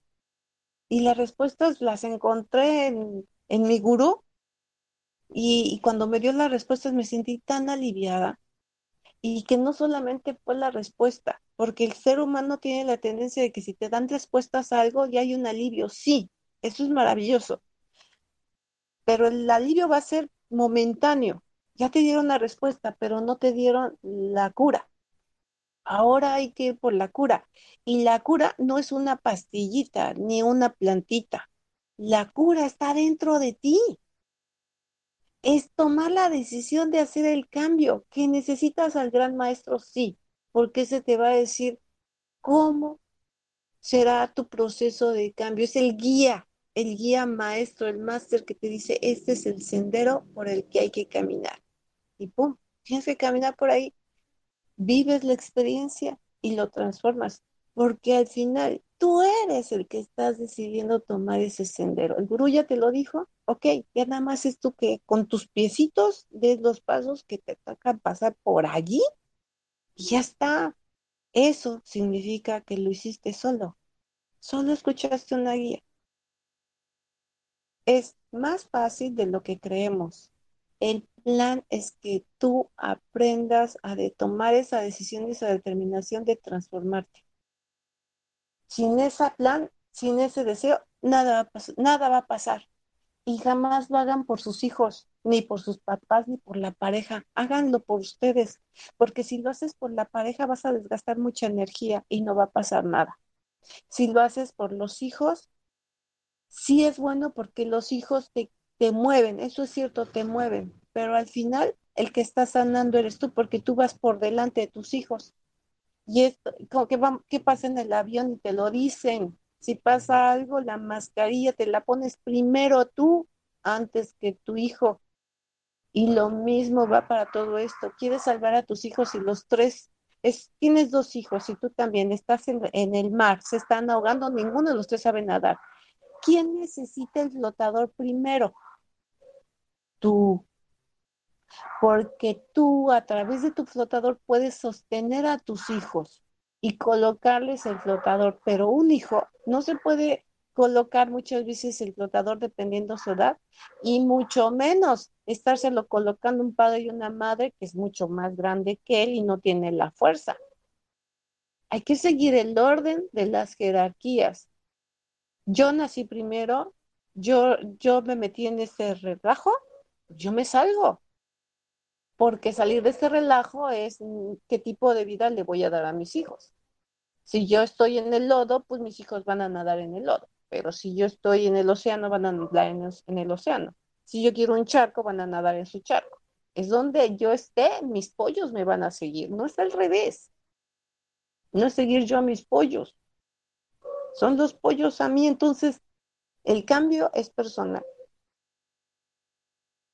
Y las respuestas las encontré en, mi gurú. Y, y cuando me dio las respuestas me sentí tan aliviada. Y que no solamente fue la respuesta, porque el ser humano tiene la tendencia de que si te dan respuestas a algo ya hay un alivio. Sí, eso es maravilloso pero el alivio va a ser momentáneo. Ya te dieron la respuesta, pero no te dieron la cura. Ahora hay que ir por la cura. Y la cura no es una pastillita ni una plantita. La cura está dentro de ti. Es tomar la decisión de hacer el cambio. Que necesitas al gran maestro, sí, porque se te va a decir cómo será tu proceso de cambio. Es el guía el guía maestro, el máster que te dice, este es el sendero por el que hay que caminar. Y pum, tienes que caminar por ahí, vives la experiencia y lo transformas, porque al final tú eres el que estás decidiendo tomar ese sendero. El gurú ya te lo dijo, ok, ya nada más es tú que con tus piecitos des los pasos que te tocan pasar por allí y ya está. Eso significa que lo hiciste solo. Solo escuchaste una guía es más fácil de lo que creemos. El plan es que tú aprendas a tomar esa decisión y esa determinación de transformarte. Sin ese plan, sin ese deseo, nada va nada va a pasar. Y jamás lo hagan por sus hijos, ni por sus papás, ni por la pareja. Háganlo por ustedes, porque si lo haces por la pareja vas a desgastar mucha energía y no va a pasar nada. Si lo haces por los hijos, sí es bueno porque los hijos te, te mueven, eso es cierto, te mueven, pero al final el que está sanando eres tú porque tú vas por delante de tus hijos. Y esto, como que ¿qué pasa en el avión? Y te lo dicen. Si pasa algo, la mascarilla te la pones primero tú antes que tu hijo. Y lo mismo va para todo esto. Quieres salvar a tus hijos y los tres, es, tienes dos hijos y tú también estás en, en el mar, se están ahogando, ninguno de los tres sabe nadar. ¿Quién necesita el flotador primero? Tú porque tú a través de tu flotador puedes sostener a tus hijos y colocarles el flotador, pero un hijo no se puede colocar muchas veces el flotador dependiendo su edad y mucho menos estárselo colocando un padre y una madre que es mucho más grande que él y no tiene la fuerza. Hay que seguir el orden de las jerarquías. Yo nací primero, yo, yo me metí en ese relajo, yo me salgo porque salir de este relajo es mm, qué tipo de vida le voy a dar a mis hijos. Si yo estoy en el lodo, pues mis hijos van a nadar en el lodo, pero si yo estoy en el océano, van a nadar en el, océano. Si yo quiero un charco, van a nadar en su charco. Es donde yo esté, mis pollos me van a seguir, no es al revés. No es seguir yo a mis pollos. Son los pollos a mí, entonces el cambio es personal.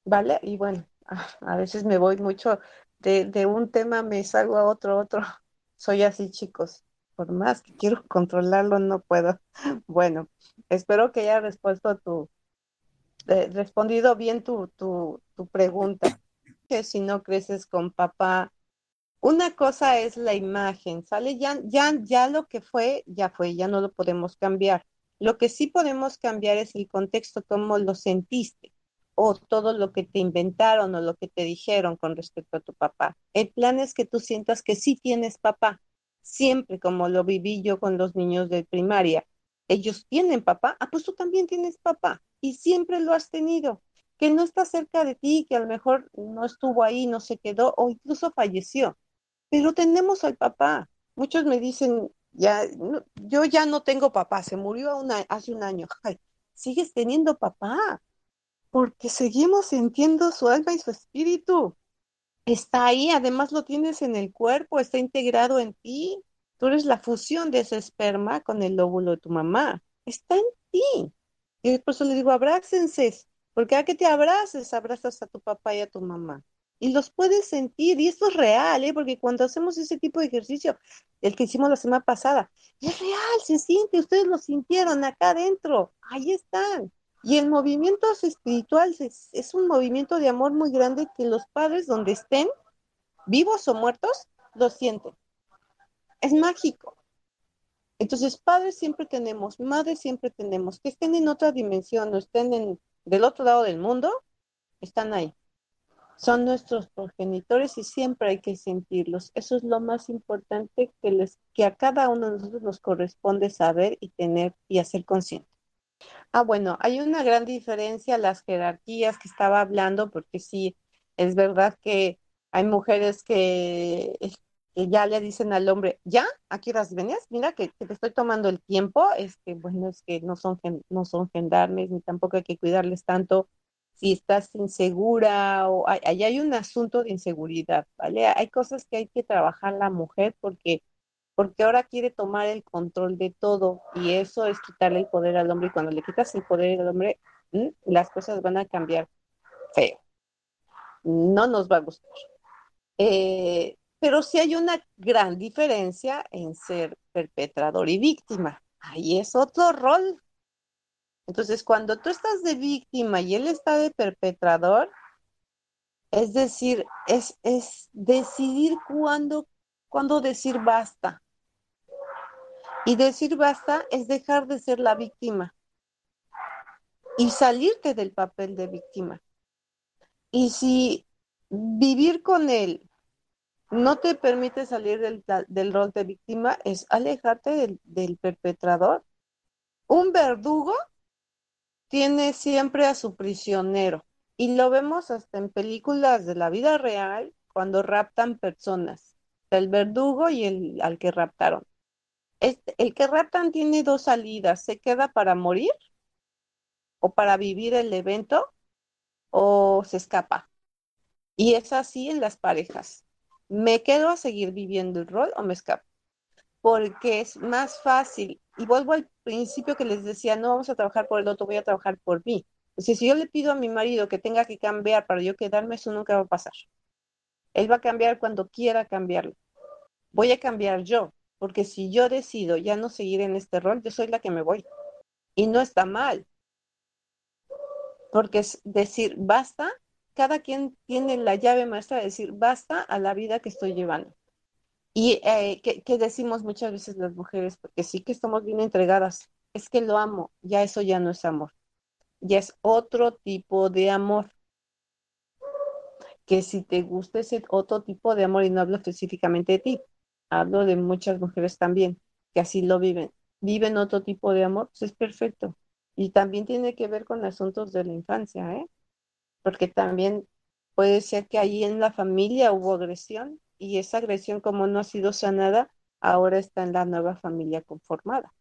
¿Vale? Y bueno, [laughs] a veces me voy mucho de, un tema, me salgo a otro, otro. [laughs] Soy así, chicos. Por más que quiero controlarlo, no puedo. [laughs] Bueno, espero que haya respuesto tu, eh, respondido bien tu, tu, tu pregunta. Que si no creces con papá, una cosa es la imagen, ¿sale? Ya, ya, ya lo que fue, ya fue, ya no lo podemos cambiar. Lo que sí podemos cambiar es el contexto, cómo lo sentiste o todo lo que te inventaron o lo que te dijeron con respecto a tu papá. El plan es que tú sientas que sí tienes papá, siempre como lo viví yo con los niños de primaria. Ellos tienen papá, ah, pues tú también tienes papá y siempre lo has tenido. Que no está cerca de ti, que a lo mejor no estuvo ahí, no se quedó o incluso falleció. Pero tenemos al papá. Muchos me dicen, ya, yo ya no tengo papá, se murió hace un año. sigues teniendo papá porque seguimos sintiendo su alma y su espíritu. Está ahí, además lo tienes en el cuerpo, está integrado en ti. Tú eres la fusión de ese esperma con el óvulo de tu mamá. Está en ti. Y por eso le digo, abrácense, porque a que te abraces, abrazas a tu papá y a tu mamá. Y los puedes sentir, y esto es real, ¿eh? porque cuando hacemos ese tipo de ejercicio, el que hicimos la semana pasada, es real, se siente, ustedes lo sintieron acá adentro, ahí están. Y el movimiento espiritual es, es, un movimiento de amor muy grande que los padres, donde estén, vivos o muertos, lo sienten. Es mágico. Entonces, padres siempre tenemos, madres siempre tenemos, que estén en otra dimensión o estén en, del otro lado del mundo, están ahí. Son nuestros progenitores y siempre hay que sentirlos. Eso es lo más importante que, les, que a cada uno de nosotros nos corresponde saber y tener y hacer consciente. Ah, bueno, hay una gran diferencia las jerarquías que estaba hablando, porque sí, es verdad que hay mujeres que, ya le dicen al hombre, ¿ya? ¿A qué horas venías? Mira que, te estoy tomando el tiempo, es que, bueno, es que no son, no son gendarmes, ni tampoco hay que cuidarles tanto si estás insegura o ahí hay un asunto de inseguridad, ¿vale? Hay cosas que hay que trabajar la mujer porque porque ahora quiere tomar el control de todo y eso es quitarle el poder al hombre y cuando le quitas el poder al hombre, las cosas van a cambiar feo. No nos va a gustar. Eh, pero sí hay una gran diferencia en ser perpetrador y víctima. Ahí es otro rol. Entonces, cuando tú estás de víctima y él está de perpetrador, es decir, es, es decidir cuándo decir basta. Y decir basta es dejar de ser la víctima y salirte del papel de víctima. Y si vivir con él no te permite salir del, rol de víctima, es alejarte del, del perpetrador, un verdugo tiene siempre a su prisionero y lo vemos hasta en películas de la vida real cuando raptan personas, el verdugo y el al que raptaron. El que raptan tiene dos salidas, se queda para morir o para vivir el evento o se escapa. Y es así en las parejas. ¿Me quedo a seguir viviendo el rol o me escapo? Porque es más fácil. Y vuelvo al principio que les decía, no vamos a trabajar por el otro, voy a trabajar por mí. Si yo le pido a mi marido que tenga que cambiar para yo quedarme, eso nunca va a pasar. Él va a cambiar cuando quiera cambiarlo. Voy a cambiar yo, porque si yo decido ya no seguir en este rol, yo soy la que me voy. Y no está mal. Porque es decir, basta, cada quien tiene la llave maestra de decir, basta a la vida que estoy llevando. Y eh, que, decimos muchas veces las mujeres, porque sí que estamos bien entregadas, es que lo amo, ya eso ya no es amor, ya es otro tipo de amor. Que si te gusta ese otro tipo de amor, y no hablo específicamente de ti, hablo de muchas mujeres también, que así lo viven, viven otro tipo de amor, pues es perfecto. Y también tiene que ver con asuntos de la infancia, ¿eh? Porque también puede ser que ahí en la familia hubo agresión y esa agresión como no ha sido sanada, ahora está en la nueva familia conformada.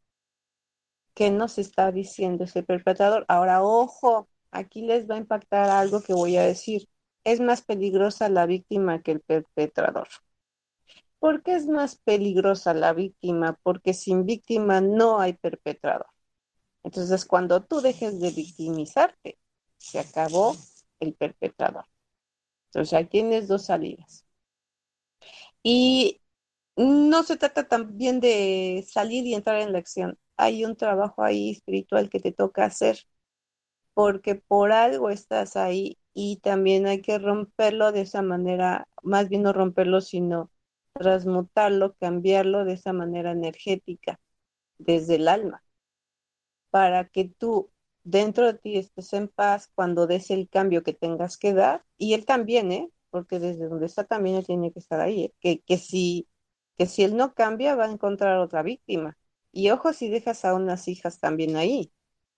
¿Qué nos está diciendo ese perpetrador? Ahora, ojo, aquí les va a impactar algo que voy a decir. Es más peligrosa la víctima que el perpetrador. ¿Por qué es más peligrosa la víctima? Porque sin víctima no hay perpetrador. Entonces, cuando tú dejes de victimizarte, se acabó el perpetrador. Entonces, ahí tienes dos salidas. Y no se trata también de salir y entrar en la acción. Hay un trabajo ahí espiritual que te toca hacer, porque por algo estás ahí y también hay que romperlo de esa manera, más bien no romperlo, sino transmutarlo, cambiarlo de esa manera energética, desde el alma para que tú dentro de ti estés en paz cuando des el cambio que tengas que dar, y él también, ¿eh? Porque desde donde está también él tiene que estar ahí, ¿eh? que, que, si, que si él no cambia va a encontrar otra víctima. Y ojo si dejas a unas hijas también ahí,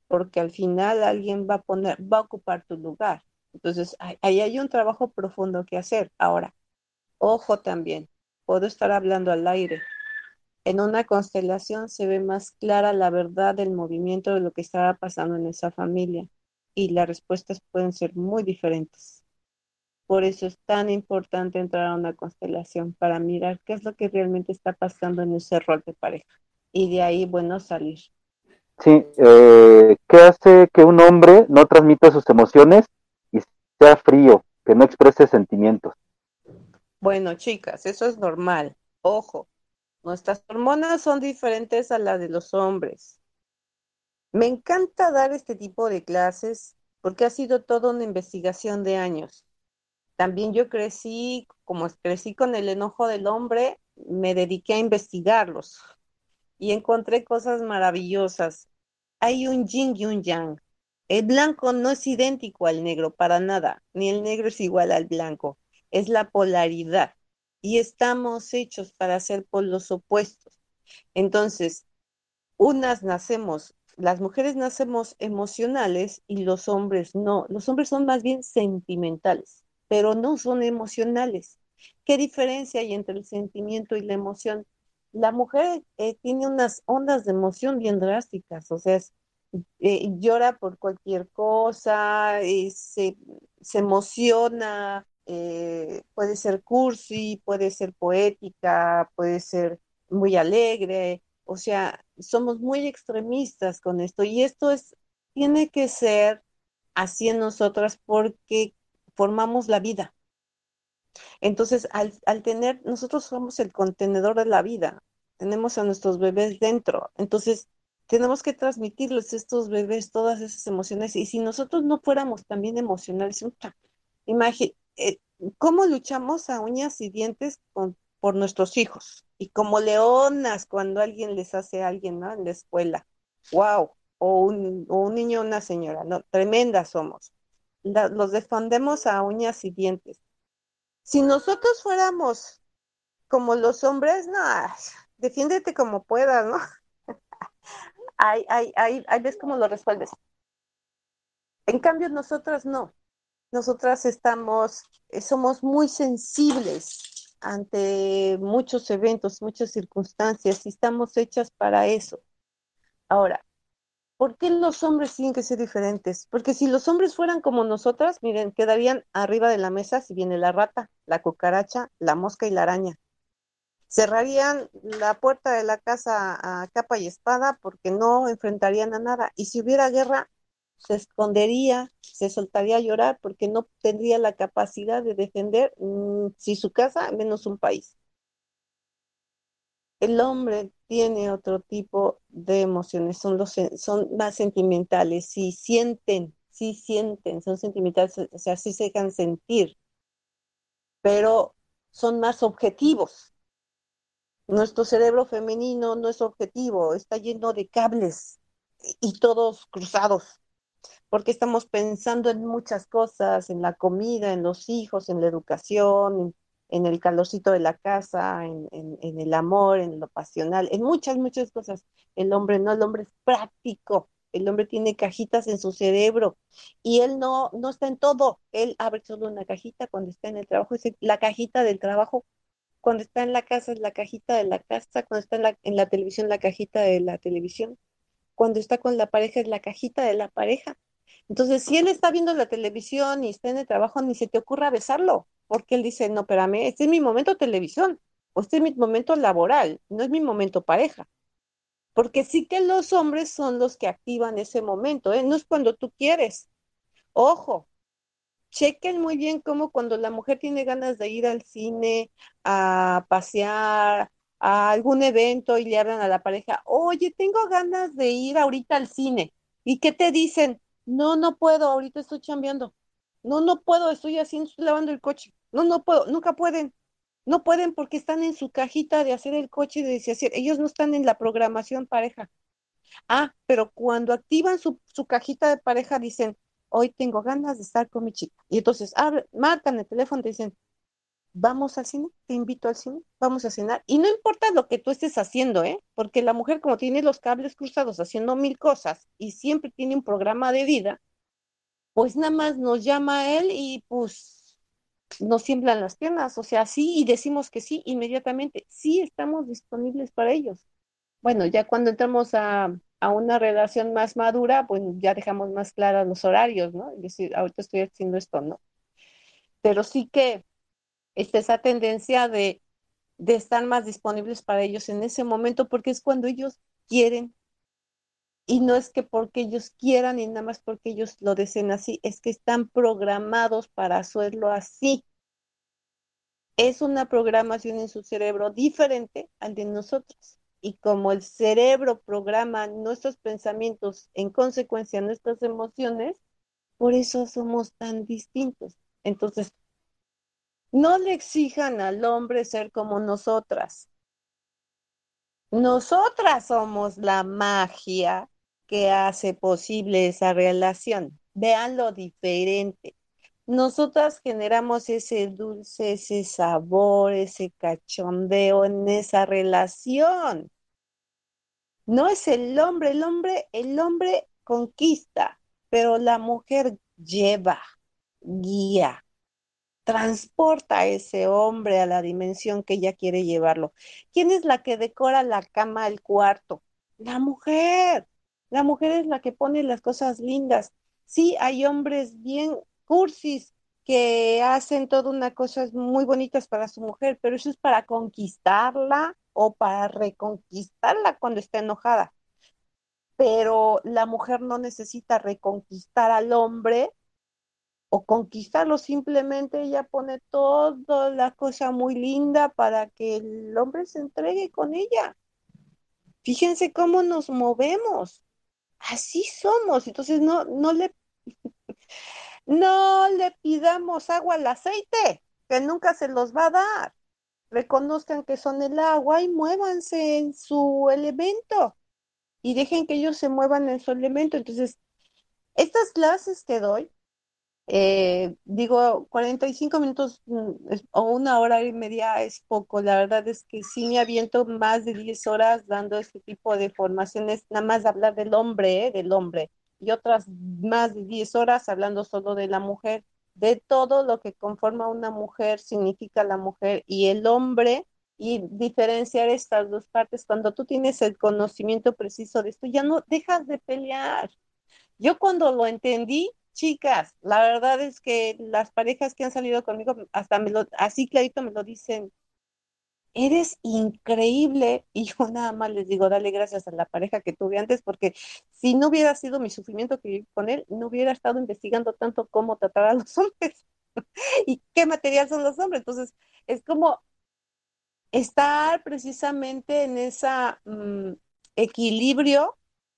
porque al final alguien va a poner, va a ocupar tu lugar. Entonces, ahí hay un trabajo profundo que hacer. Ahora, ojo también, puedo estar hablando al aire, en una constelación se ve más clara la verdad del movimiento de lo que estaba pasando en esa familia y las respuestas pueden ser muy diferentes. Por eso es tan importante entrar a una constelación para mirar qué es lo que realmente está pasando en ese rol de pareja y de ahí, bueno, salir. Sí, eh, ¿qué hace que un hombre no transmita sus emociones y sea frío, que no exprese sentimientos? Bueno, chicas, eso es normal. Ojo, Nuestras hormonas son diferentes a las de los hombres. Me encanta dar este tipo de clases porque ha sido toda una investigación de años. También yo crecí, como crecí con el enojo del hombre, me dediqué a investigarlos y encontré cosas maravillosas. Hay un yin y un yang. El blanco no es idéntico al negro para nada, ni el negro es igual al blanco. Es la polaridad y estamos hechos para ser polos opuestos. Entonces, unas nacemos, las mujeres nacemos emocionales y los hombres no. Los hombres son más bien sentimentales, pero no son emocionales. ¿Qué diferencia hay entre el sentimiento y la emoción? La mujer eh, tiene unas ondas de emoción bien drásticas, o sea, eh, llora por cualquier cosa, eh, se, se emociona, eh, puede ser cursi, puede ser poética, puede ser muy alegre, o sea, somos muy extremistas con esto y esto es, tiene que ser así en nosotras porque formamos la vida. Entonces, al, al tener, nosotros somos el contenedor de la vida, tenemos a nuestros bebés dentro, entonces tenemos que transmitirles a estos bebés todas esas emociones y si nosotros no fuéramos también emocionales, imagínate, eh, cómo luchamos a uñas y dientes por nuestros hijos. Y como leonas cuando alguien les hace a alguien ¿no? en la escuela. ¡Wow! O un, niño o una señora. No, tremendas somos. Los defendemos a uñas y dientes. Si nosotros fuéramos como los hombres, no, defiéndete como puedas, ¿no? [laughs] ahí, ahí, ahí ves cómo lo resuelves. En cambio, nosotras no. Nosotras estamos, eh, somos muy sensibles ante muchos eventos, muchas circunstancias y estamos hechas para eso. Ahora, ¿por qué los hombres tienen que ser diferentes? Porque si los hombres fueran como nosotras, miren, quedarían arriba de la mesa si viene la rata, la cucaracha, la mosca y la araña. Cerrarían la puerta de la casa a capa y espada porque no enfrentarían a nada. Y si hubiera guerra, se escondería, se soltaría a llorar porque no tendría la capacidad de defender mm, si su casa, menos un país. El hombre tiene otro tipo de emociones, son, los, son más sentimentales, si sienten, si sienten, son sentimentales, o sea, sí se dejan sentir, pero son más objetivos. Nuestro cerebro femenino no es objetivo, está lleno de cables y todos cruzados porque estamos pensando en muchas cosas, en la comida, en los hijos, en la educación, en, el calorcito de la casa, en, en, el amor, en lo pasional, en muchas, muchas cosas. El hombre no, el hombre es práctico, el hombre tiene cajitas en su cerebro y él no, no está en todo, él abre solo una cajita cuando está en el trabajo, es la cajita del trabajo, cuando está en la casa es la cajita de la casa, cuando está en la, en la televisión la cajita de la televisión, cuando está con la pareja es la cajita de la pareja. Entonces, si él está viendo la televisión y está en el trabajo, ni se te ocurra besarlo, porque él dice, no, espérame, este es mi momento televisión, o este es mi momento laboral, no es mi momento pareja. Porque sí que los hombres son los que activan ese momento, ¿eh? no es cuando tú quieres. Ojo, chequen muy bien cómo cuando la mujer tiene ganas de ir al cine, a pasear, a algún evento y le hablan a la pareja, oye, tengo ganas de ir ahorita al cine. ¿Y qué te dicen? No, no puedo, ahorita estoy chambeando. No, no puedo, estoy haciendo, estoy lavando el coche. No, no puedo, nunca pueden. No pueden porque están en su cajita de hacer el coche de deshacer. Ellos no están en la programación pareja. Ah, pero cuando activan su, su cajita de pareja dicen, hoy tengo ganas de estar con mi chica. Y entonces marcan el teléfono dicen, vamos al cine, te invito al cine, vamos a cenar. Y no importa lo que tú estés haciendo, ¿eh? Porque la mujer como tiene los cables cruzados haciendo mil cosas y siempre tiene un programa de vida, pues nada más nos llama a él y pues nos siembran las piernas, o sea, sí, y decimos que sí inmediatamente, sí estamos disponibles para ellos. Bueno, ya cuando entramos a, a una relación más madura, pues ya dejamos más claros los horarios, ¿no? Es decir, ahorita estoy haciendo esto, ¿no? Pero sí que está esa tendencia de, de estar más disponibles para ellos en ese momento, porque es cuando ellos quieren. Y no es que porque ellos quieran y nada más porque ellos lo deseen así, es que están programados para hacerlo así. Es una programación en su cerebro diferente al de nosotros. Y como el cerebro programa nuestros pensamientos, en consecuencia nuestras emociones, por eso somos tan distintos. Entonces, no le exijan al hombre ser como nosotras. Nosotras somos la magia que hace posible esa relación. Vean diferente. Nosotras generamos ese dulce, ese sabor, ese cachondeo en esa relación. No es el hombre, el hombre, el hombre conquista, pero la mujer lleva, guía, transporta a ese hombre a la dimensión que ella quiere llevarlo. ¿Quién es la que decora la cama, el cuarto? La mujer. La mujer es la que pone las cosas lindas. Sí, hay hombres bien cursis que hacen toda una cosas muy bonitas para su mujer, pero eso es para conquistarla o para reconquistarla cuando está enojada. Pero la mujer no necesita reconquistar al hombre o conquistarlo, simplemente ella pone toda la cosa muy linda para que el hombre se entregue con ella. Fíjense cómo nos movemos. Así somos. Entonces no, no le [laughs] no le pidamos agua al aceite, que nunca se los va a dar. Reconozcan que son el agua y muévanse en su elemento. Y dejen que ellos se muevan en su elemento. Entonces, estas clases que doy Eh, digo, 45 minutos mm, o una hora y media es poco. La verdad es que sí me aviento más de 10 horas dando este tipo de formaciones, nada más hablar del hombre, ¿eh? del hombre, y otras más de 10 horas hablando solo de la mujer, de todo lo que conforma una mujer, significa la mujer y el hombre, y diferenciar estas dos partes. Cuando tú tienes el conocimiento preciso de esto, ya no dejas de pelear. Yo cuando lo entendí, Chicas, la verdad es que las parejas que han salido conmigo, hasta me lo, así clarito me lo dicen, eres increíble. Y yo nada más les digo, dale gracias a la pareja que tuve antes, porque si no hubiera sido mi sufrimiento que viví con él, no hubiera estado investigando tanto cómo tratar a los [laughs] hombres y qué material son los hombres. Entonces, es como estar precisamente en ese mm, equilibrio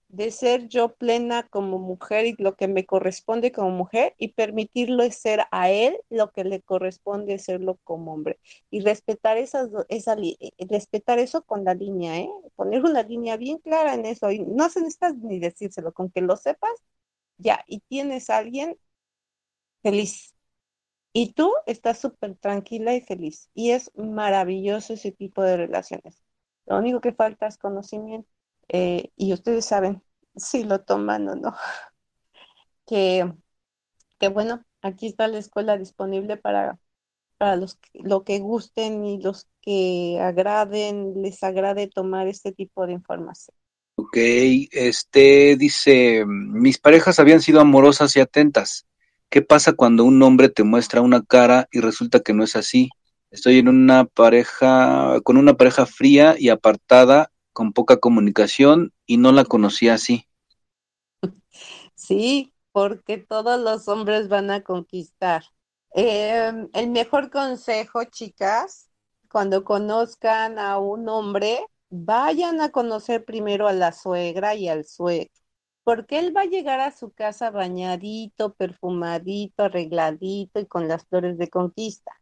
de ser yo plena como mujer y lo que me corresponde como mujer y permitirlo ser a él lo que le corresponde serlo como hombre y respetar esas esa eh, respetar eso con la línea, ¿eh? Poner una línea bien clara en eso y no se necesitas ni decírselo, con que lo sepas ya y tienes a alguien feliz. Y tú estás súper tranquila y feliz. Y es maravilloso ese tipo de relaciones. Lo único que falta es conocimiento. Eh, y ustedes saben si lo toman o no. [laughs] Que, que bueno, aquí está la escuela disponible para, para los lo que gusten y los que agraden, les agrade tomar este tipo de información. Ok, este dice, mis parejas habían sido amorosas y atentas. ¿Qué pasa cuando un hombre te muestra una cara y resulta que no es así? Estoy en una pareja, con una pareja fría y apartada con poca comunicación y no la conocía así. [laughs] Sí, porque todos los hombres van a conquistar. Em, el mejor consejo, chicas, cuando conozcan a un hombre, vayan a conocer primero a la suegra y al suegro, porque él va a llegar a su casa bañadito, perfumadito, arregladito y con las flores de conquista.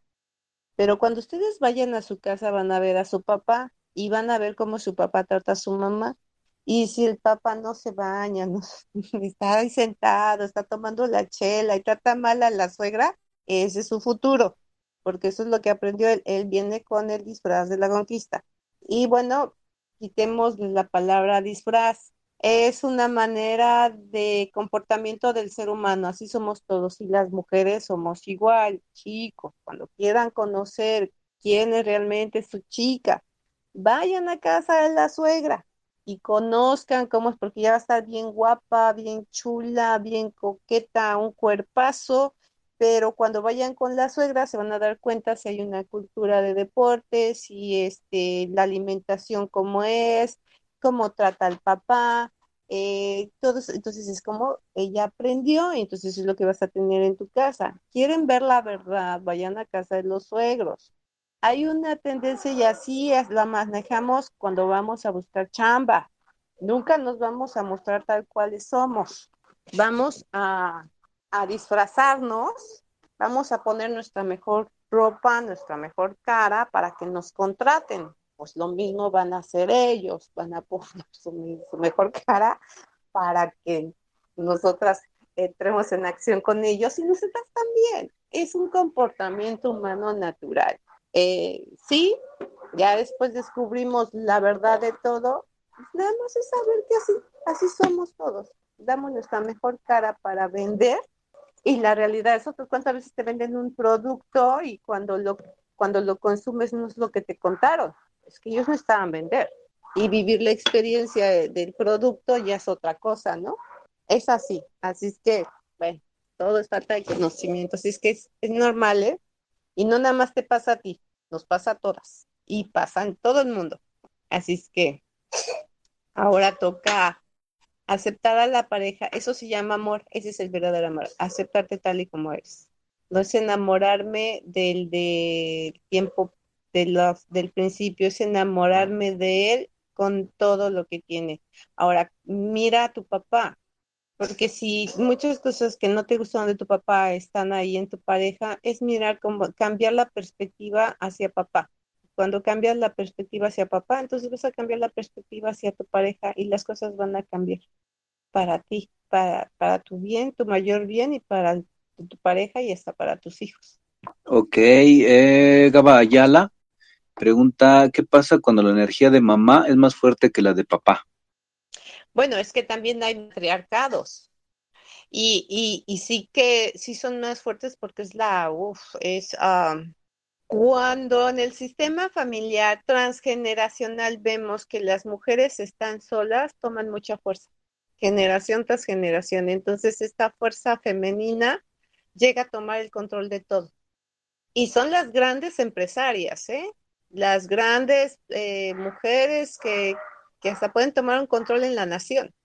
Pero cuando ustedes vayan a su casa van a ver a su papá y van a ver cómo su papá trata a su mamá. Y si el papá no se baña, [laughs] está ahí sentado, está tomando la chela y trata mal a la suegra, ese es su futuro, porque eso es lo que aprendió él. Él viene con el disfraz de la conquista. Y bueno, quitemos la palabra disfraz. Es una manera de comportamiento del ser humano, así somos todos y las mujeres somos igual, chicos, cuando quieran conocer quién es realmente su chica, vayan a casa de la suegra y conozcan cómo es, porque ya va a estar bien guapa, bien chula, bien coqueta, un cuerpazo, pero cuando vayan con la suegra se van a dar cuenta si hay una cultura de deportes, si este, la alimentación cómo es, cómo trata al papá, eh, entonces es como ella aprendió, entonces es lo que vas a tener en tu casa. ¿Quieren ver la verdad? Vayan a casa de los suegros hay una tendencia y así es, la manejamos cuando vamos a buscar chamba. Nunca nos vamos a mostrar tal cuales somos. Vamos a, disfrazarnos, vamos a poner nuestra mejor ropa, nuestra mejor cara para que nos contraten. Pues lo mismo van a hacer ellos, van a [laughs] poner su, su mejor cara para que nosotras entremos en acción con ellos y nosotras también. Es un comportamiento humano natural. Eh, sí, ya después descubrimos la verdad de todo, pues nada más es saber que así, así somos todos. Damos nuestra mejor cara para vender y la realidad es otra. ¿Cuántas veces te venden un producto y cuando lo, cuando lo consumes no es lo que te contaron? Es que ellos no estaban vender. Y vivir la experiencia del producto ya es otra cosa, ¿no? Es así. Así es que, bueno, todo es falta de conocimiento. Así es que es, es normal, ¿eh? Y no nada más te pasa a ti, nos pasa a todas y pasa en todo el mundo. Así es que ahora toca aceptar a la pareja. Eso se llama amor, ese es el verdadero amor, aceptarte tal y como eres. No es enamorarme del, tiempo del principio, es enamorarme de él con todo lo que tiene. Ahora, mira a tu papá, porque si muchas cosas que no te gustan de tu papá están ahí en tu pareja, es mirar cómo cambiar la perspectiva hacia papá. Cuando cambias la perspectiva hacia papá, entonces vas a cambiar la perspectiva hacia tu pareja y las cosas van a cambiar para ti, para, para tu bien, tu mayor bien y para tu pareja y hasta para tus hijos. Ok, eh, Gaba Ayala pregunta, ¿qué pasa cuando la energía de mamá es más fuerte que la de papá? Bueno, es que también hay matriarcados. Y, y, sí que sí son más fuertes porque es la, uff, es cuando en el sistema familiar transgeneracional vemos que las mujeres están solas, toman mucha fuerza, generación tras generación. Entonces esta fuerza femenina llega a tomar el control de todo. Y son las grandes empresarias, ¿eh? las grandes eh, mujeres que, que hasta pueden tomar un control en la nación.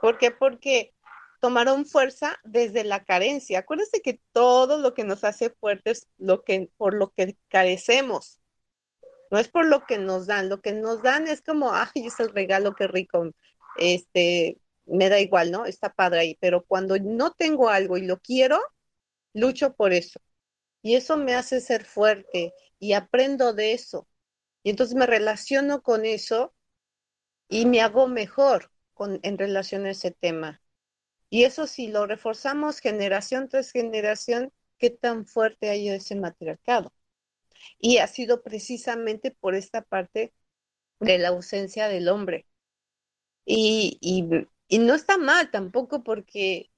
¿Por qué? Porque tomaron fuerza desde la carencia. Acuérdense que todo lo que nos hace fuertes lo que por lo que carecemos. No es por lo que nos dan, lo que nos dan es como, [laughs] ay, es el regalo, qué rico. Este, me da igual, ¿no? Está padre ahí, pero cuando no tengo algo y lo quiero, lucho por eso. Y eso me hace ser fuerte y aprendo de eso. Y entonces me relaciono con eso y me hago mejor con, en relación a ese tema. Y eso si lo reforzamos generación tras generación, qué tan fuerte hay ese matriarcado. Y ha sido precisamente por esta parte de la ausencia del hombre. Y, y, y no está mal tampoco porque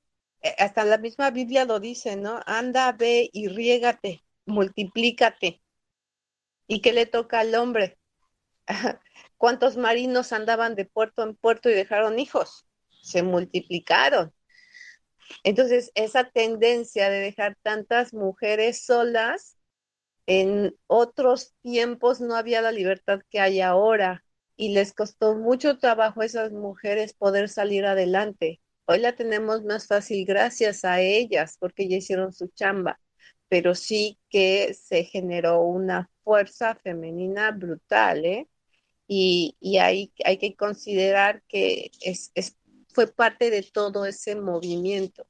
eh, hasta la misma Biblia lo dice, ¿no? Anda, ve y riégate, multiplícate. ¿Y qué le toca al hombre? [laughs] ¿Cuántos marinos andaban de puerto en puerto y dejaron hijos? Se multiplicaron. Entonces, esa tendencia de dejar tantas mujeres solas, en otros tiempos no había la libertad que hay ahora y les costó mucho trabajo a esas mujeres poder salir adelante. Hoy la tenemos más fácil gracias a ellas porque ya hicieron su chamba, pero sí que se generó una fuerza femenina brutal, ¿eh? Y, y hay, hay que considerar que es, es, fue parte de todo ese movimiento.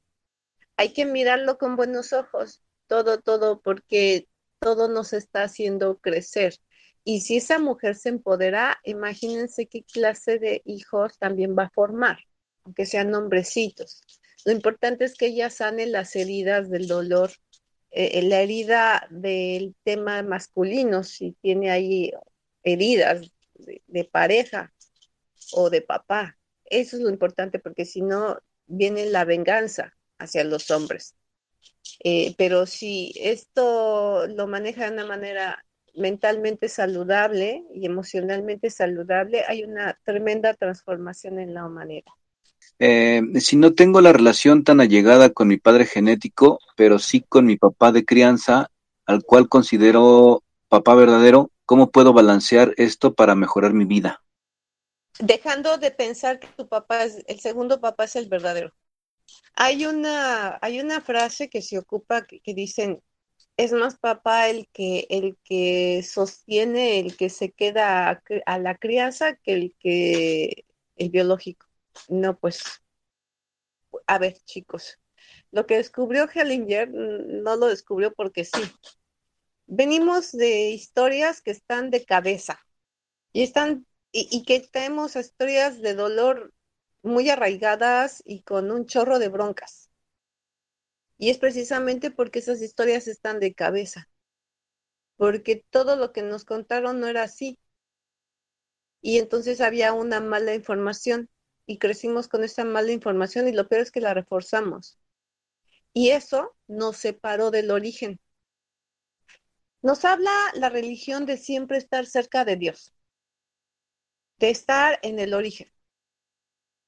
Hay que mirarlo con buenos ojos, todo, todo, porque todo nos está haciendo crecer. Y si esa mujer se empodera, imagínense qué clase de hijos también va a formar, aunque sean hombrecitos. Lo importante es que ella sane las heridas del dolor, eh, la herida del tema masculino, si tiene ahí heridas de, pareja o de papá. Eso es lo importante porque si no viene la venganza hacia los hombres. Eh, pero si esto lo maneja de una manera mentalmente saludable y emocionalmente saludable, hay una tremenda transformación en la humanidad. Eh, si no tengo la relación tan allegada con mi padre genético, pero sí con mi papá de crianza, al cual considero papá verdadero, ¿Cómo puedo balancear esto para mejorar mi vida? Dejando de pensar que tu papá es, el segundo papá es el verdadero. Hay una, hay una frase que se ocupa que, dicen, es más papá el que, el que sostiene, el que se queda a, a, la crianza que el que el biológico. No, pues, a ver, chicos, lo que descubrió Hellinger mm, no lo descubrió porque sí venimos de historias que están de cabeza y están y, que tenemos historias de dolor muy arraigadas y con un chorro de broncas. Y es precisamente porque esas historias están de cabeza, porque todo lo que nos contaron no era así. Y entonces había una mala información y crecimos con esa mala información y lo peor es que la reforzamos. Y eso nos separó del origen. Nos habla la religión de siempre estar cerca de Dios, de estar en el origen.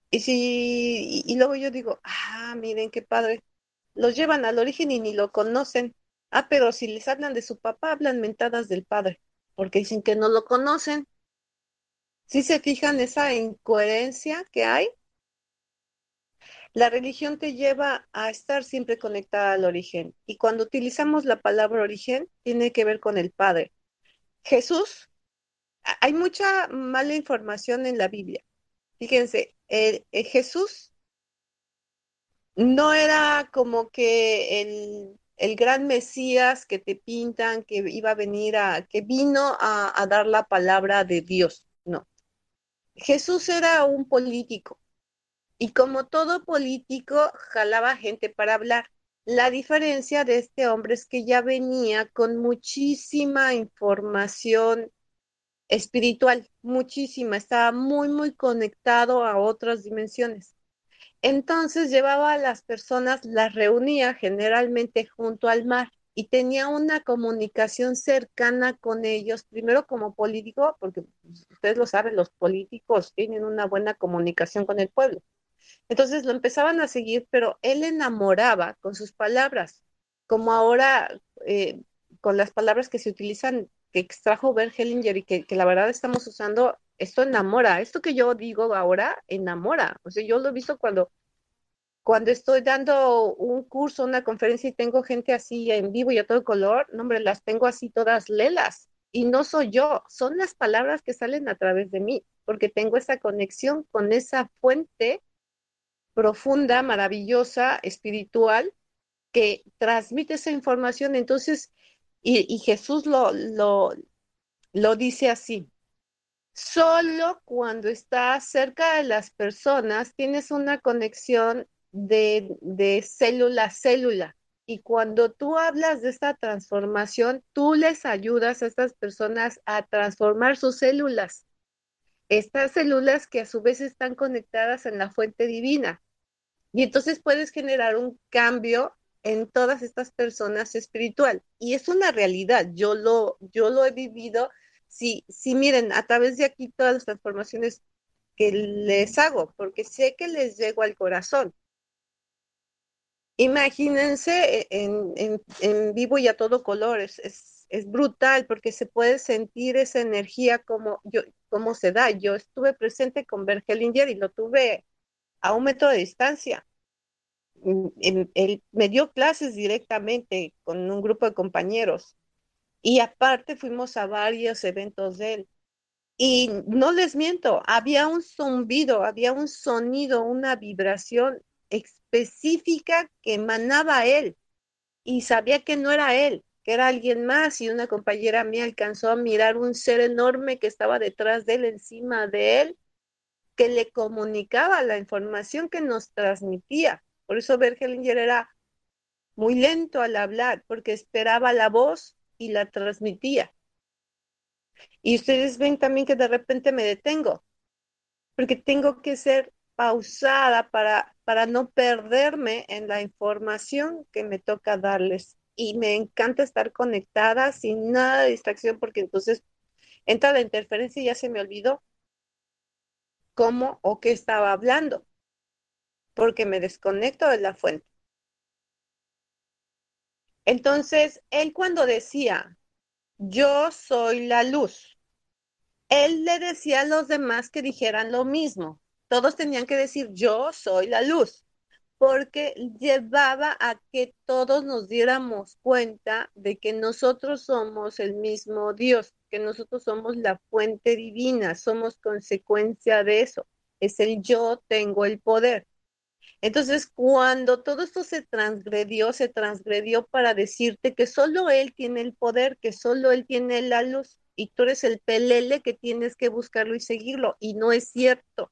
Y si y, luego yo digo, ah, miren qué padre, los llevan al origen y ni lo conocen. Ah, pero si les hablan de su papá, hablan mentadas del padre, porque dicen que no lo conocen. Si se fijan esa incoherencia que hay, la religión te lleva a estar siempre conectada al origen. Y cuando utilizamos la palabra origen, tiene que ver con el Padre. Jesús, hay mucha mala información en la Biblia. Fíjense, Jesús no era como que el, el, gran Mesías que te pintan, que iba a venir a, que vino a, a dar la palabra de Dios. No. Jesús era un político y como todo político, jalaba gente para hablar. La diferencia de este hombre es que ya venía con muchísima información espiritual, muchísima, estaba muy, muy conectado a otras dimensiones. Entonces llevaba a las personas, las reunía generalmente junto al mar y tenía una comunicación cercana con ellos, primero como político, porque ustedes lo saben, los políticos tienen una buena comunicación con el pueblo. Entonces lo empezaban a seguir, pero él enamoraba con sus palabras, como ahora eh, con las palabras que se utilizan, que extrajo Bert Hellinger y que, la verdad estamos usando, esto enamora, esto que yo digo ahora enamora. O sea, yo lo he visto cuando cuando estoy dando un curso, una conferencia y tengo gente así en vivo y a todo color, no, hombre, las tengo así todas lelas. Y no soy yo, son las palabras que salen a través de mí, porque tengo esa conexión con esa fuente profunda, maravillosa, espiritual, que transmite esa información. Entonces, y, Jesús lo, lo, dice así, solo cuando estás cerca de las personas tienes una conexión de, de célula a célula. Y cuando tú hablas de esta transformación, tú les ayudas a estas personas a transformar sus células. Estas células que a su vez están conectadas en la fuente divina. Y entonces puedes generar un cambio en todas estas personas espiritual. Y es una realidad, yo lo, yo lo he vivido. Si, si miren, a través de aquí todas las transformaciones que les hago, porque sé que les llego al corazón. Imagínense en, en, vivo y a todo color, es, es, es, brutal porque se puede sentir esa energía como, yo, como se da. Yo estuve presente con Bergelinger y lo tuve a un metro de distancia. Mm, él me dio clases directamente con un grupo de compañeros y aparte fuimos a varios eventos de él. Y no les miento, había un zumbido, había un sonido, una vibración específica que emanaba él y sabía que no era él, que era alguien más y una compañera mía alcanzó a mirar un ser enorme que estaba detrás de él, encima de él que le comunicaba la información que nos transmitía. Por eso Bergelinger era muy lento al hablar, porque esperaba la voz y la transmitía. Y ustedes ven también que de repente me detengo, porque tengo que ser pausada para, para no perderme en la información que me toca darles. Y me encanta estar conectada sin nada de distracción, porque entonces entra la interferencia y ya se me olvidó cómo o qué estaba hablando, porque me desconecto de la fuente. Entonces, él cuando decía, yo soy la luz, él le decía a los demás que dijeran lo mismo. Todos tenían que decir, yo soy la luz, porque llevaba a que todos nos diéramos cuenta de que nosotros somos el mismo Dios que nosotros somos la fuente divina, somos consecuencia de eso. Es el yo tengo el poder. Entonces, cuando todo esto se transgredió, se transgredió para decirte que solo Él tiene el poder, que solo Él tiene la luz y tú eres el pelele que tienes que buscarlo y seguirlo. Y no es cierto.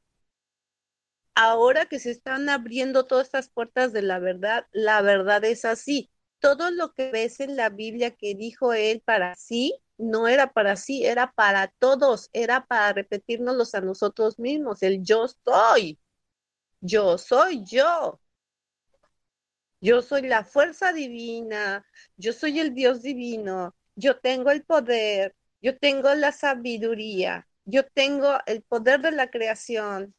Ahora que se están abriendo todas estas puertas de la verdad, la verdad es así. Todo lo que ves en la Biblia que dijo Él para sí, no era para sí, era para todos, era para repetirnos a nosotros mismos, el yo soy, yo soy yo. Yo soy la fuerza divina, yo soy el Dios divino, yo tengo el poder, yo tengo la sabiduría, yo tengo el poder de la creación,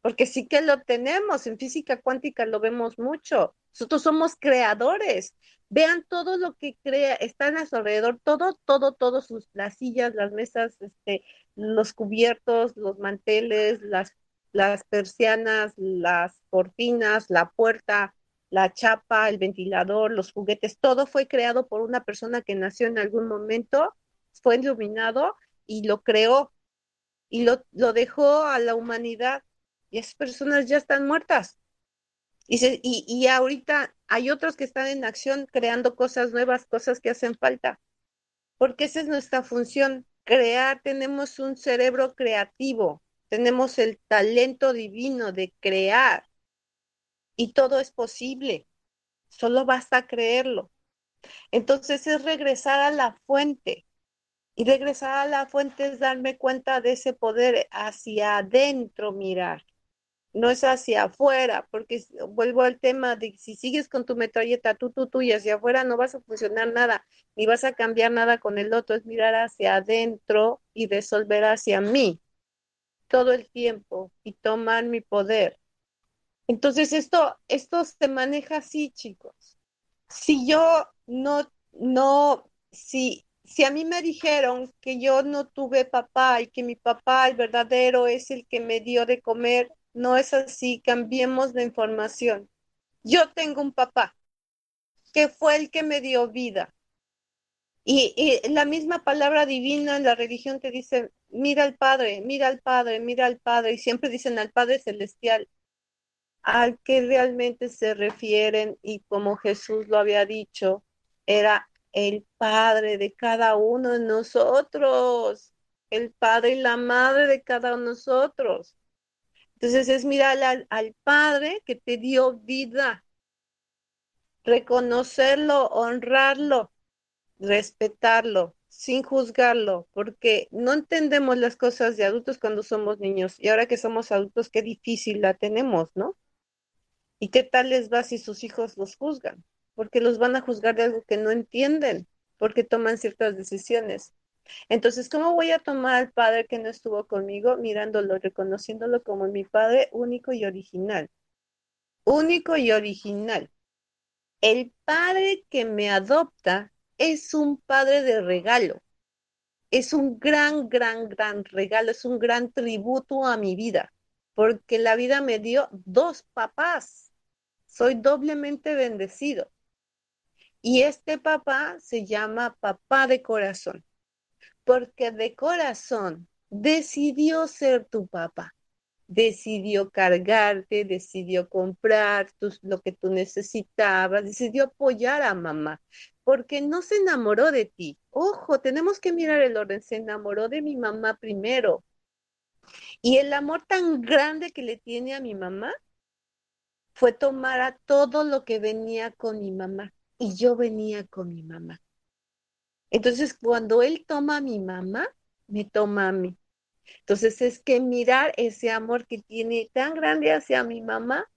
porque sí que lo tenemos, en física cuántica lo vemos mucho. Nosotros somos creadores, vean todo lo que crea, están a su alrededor, todo, todo, todo, sus, las sillas, las mesas, este, los cubiertos, los manteles, las, las persianas, las cortinas, la puerta, la chapa, el ventilador, los juguetes, todo fue creado por una persona que nació en algún momento, fue iluminado y lo creó y lo, lo dejó a la humanidad y esas personas ya están muertas. Y, y, y ahorita hay otros que están en acción creando cosas nuevas, cosas que hacen falta, porque esa es nuestra función, crear, tenemos un cerebro creativo, tenemos el talento divino de crear y todo es posible. solo basta creerlo. Entonces es regresar a la fuente. Y regresar a la fuente es darme cuenta de ese poder hacia adentro mirar. No es hacia afuera, porque vuelvo al tema de si sigues con tu metralleta, tú, tú, tú, y hacia afuera no vas a funcionar nada, ni vas a cambiar nada con el otro, es mirar hacia adentro y resolver hacia mí todo el tiempo y tomar mi poder. Entonces esto, esto se maneja así, chicos. Si yo no, no, si, si a mí me dijeron que yo no tuve papá y que mi papá, el verdadero, es el que me dio de comer, no es así, cambiemos la información. Yo tengo un papá que fue el que me dio vida. Y, la misma palabra divina en la religión te dice, mira al Padre, mira al Padre, mira al Padre, y siempre dicen al Padre Celestial al que realmente se refieren y como Jesús lo había dicho, era el Padre de cada uno de nosotros, el Padre y la Madre de cada uno de nosotros. Entonces es mirar al, al Padre que te dio vida, reconocerlo, honrarlo, respetarlo, sin juzgarlo, porque no entendemos las cosas de adultos cuando somos niños y ahora que somos adultos, qué difícil la tenemos, ¿no? ¿Y qué tal les va si sus hijos los juzgan? Porque los van a juzgar de algo que no entienden, porque toman ciertas decisiones. Entonces, ¿cómo voy a tomar al padre que no estuvo conmigo, mirándolo, reconociéndolo como mi padre único y original? Único y original. El padre que me adopta es un padre de regalo. Es un gran, gran, gran regalo, es un gran tributo a mi vida, porque la vida me dio dos papás soy doblemente bendecido. Y este papá se llama papá de corazón, porque de corazón decidió ser tu papá, decidió cargarte, decidió comprar lo que tú necesitabas, decidió apoyar a mamá, porque no se enamoró de ti. Ojo, tenemos que mirar el orden, se enamoró de mi mamá primero. Y el amor tan grande que le tiene a mi mamá fue tomar a todo lo que venía con mi mamá y yo venía con mi mamá. Entonces, cuando él toma a mi mamá, me toma a mí. Entonces, es que mirar ese amor que tiene tan grande hacia mi mamá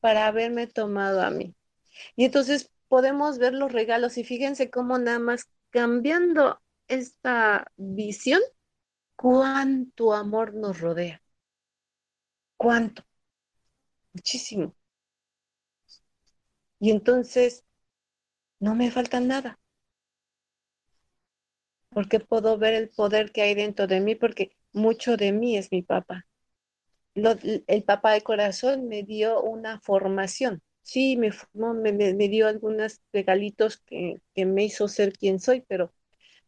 para haberme tomado a mí. Y entonces podemos ver los regalos y fíjense cómo nada más cambiando esta visión, cuánto amor nos rodea. Cuánto. Muchísimo. Y entonces no me falta nada. Porque puedo ver el poder que hay dentro de mí, porque mucho de mí es mi papá. el papá de corazón me dio una formación. Sí, me, me, dio algunos regalitos que, que, me hizo ser quien soy, pero,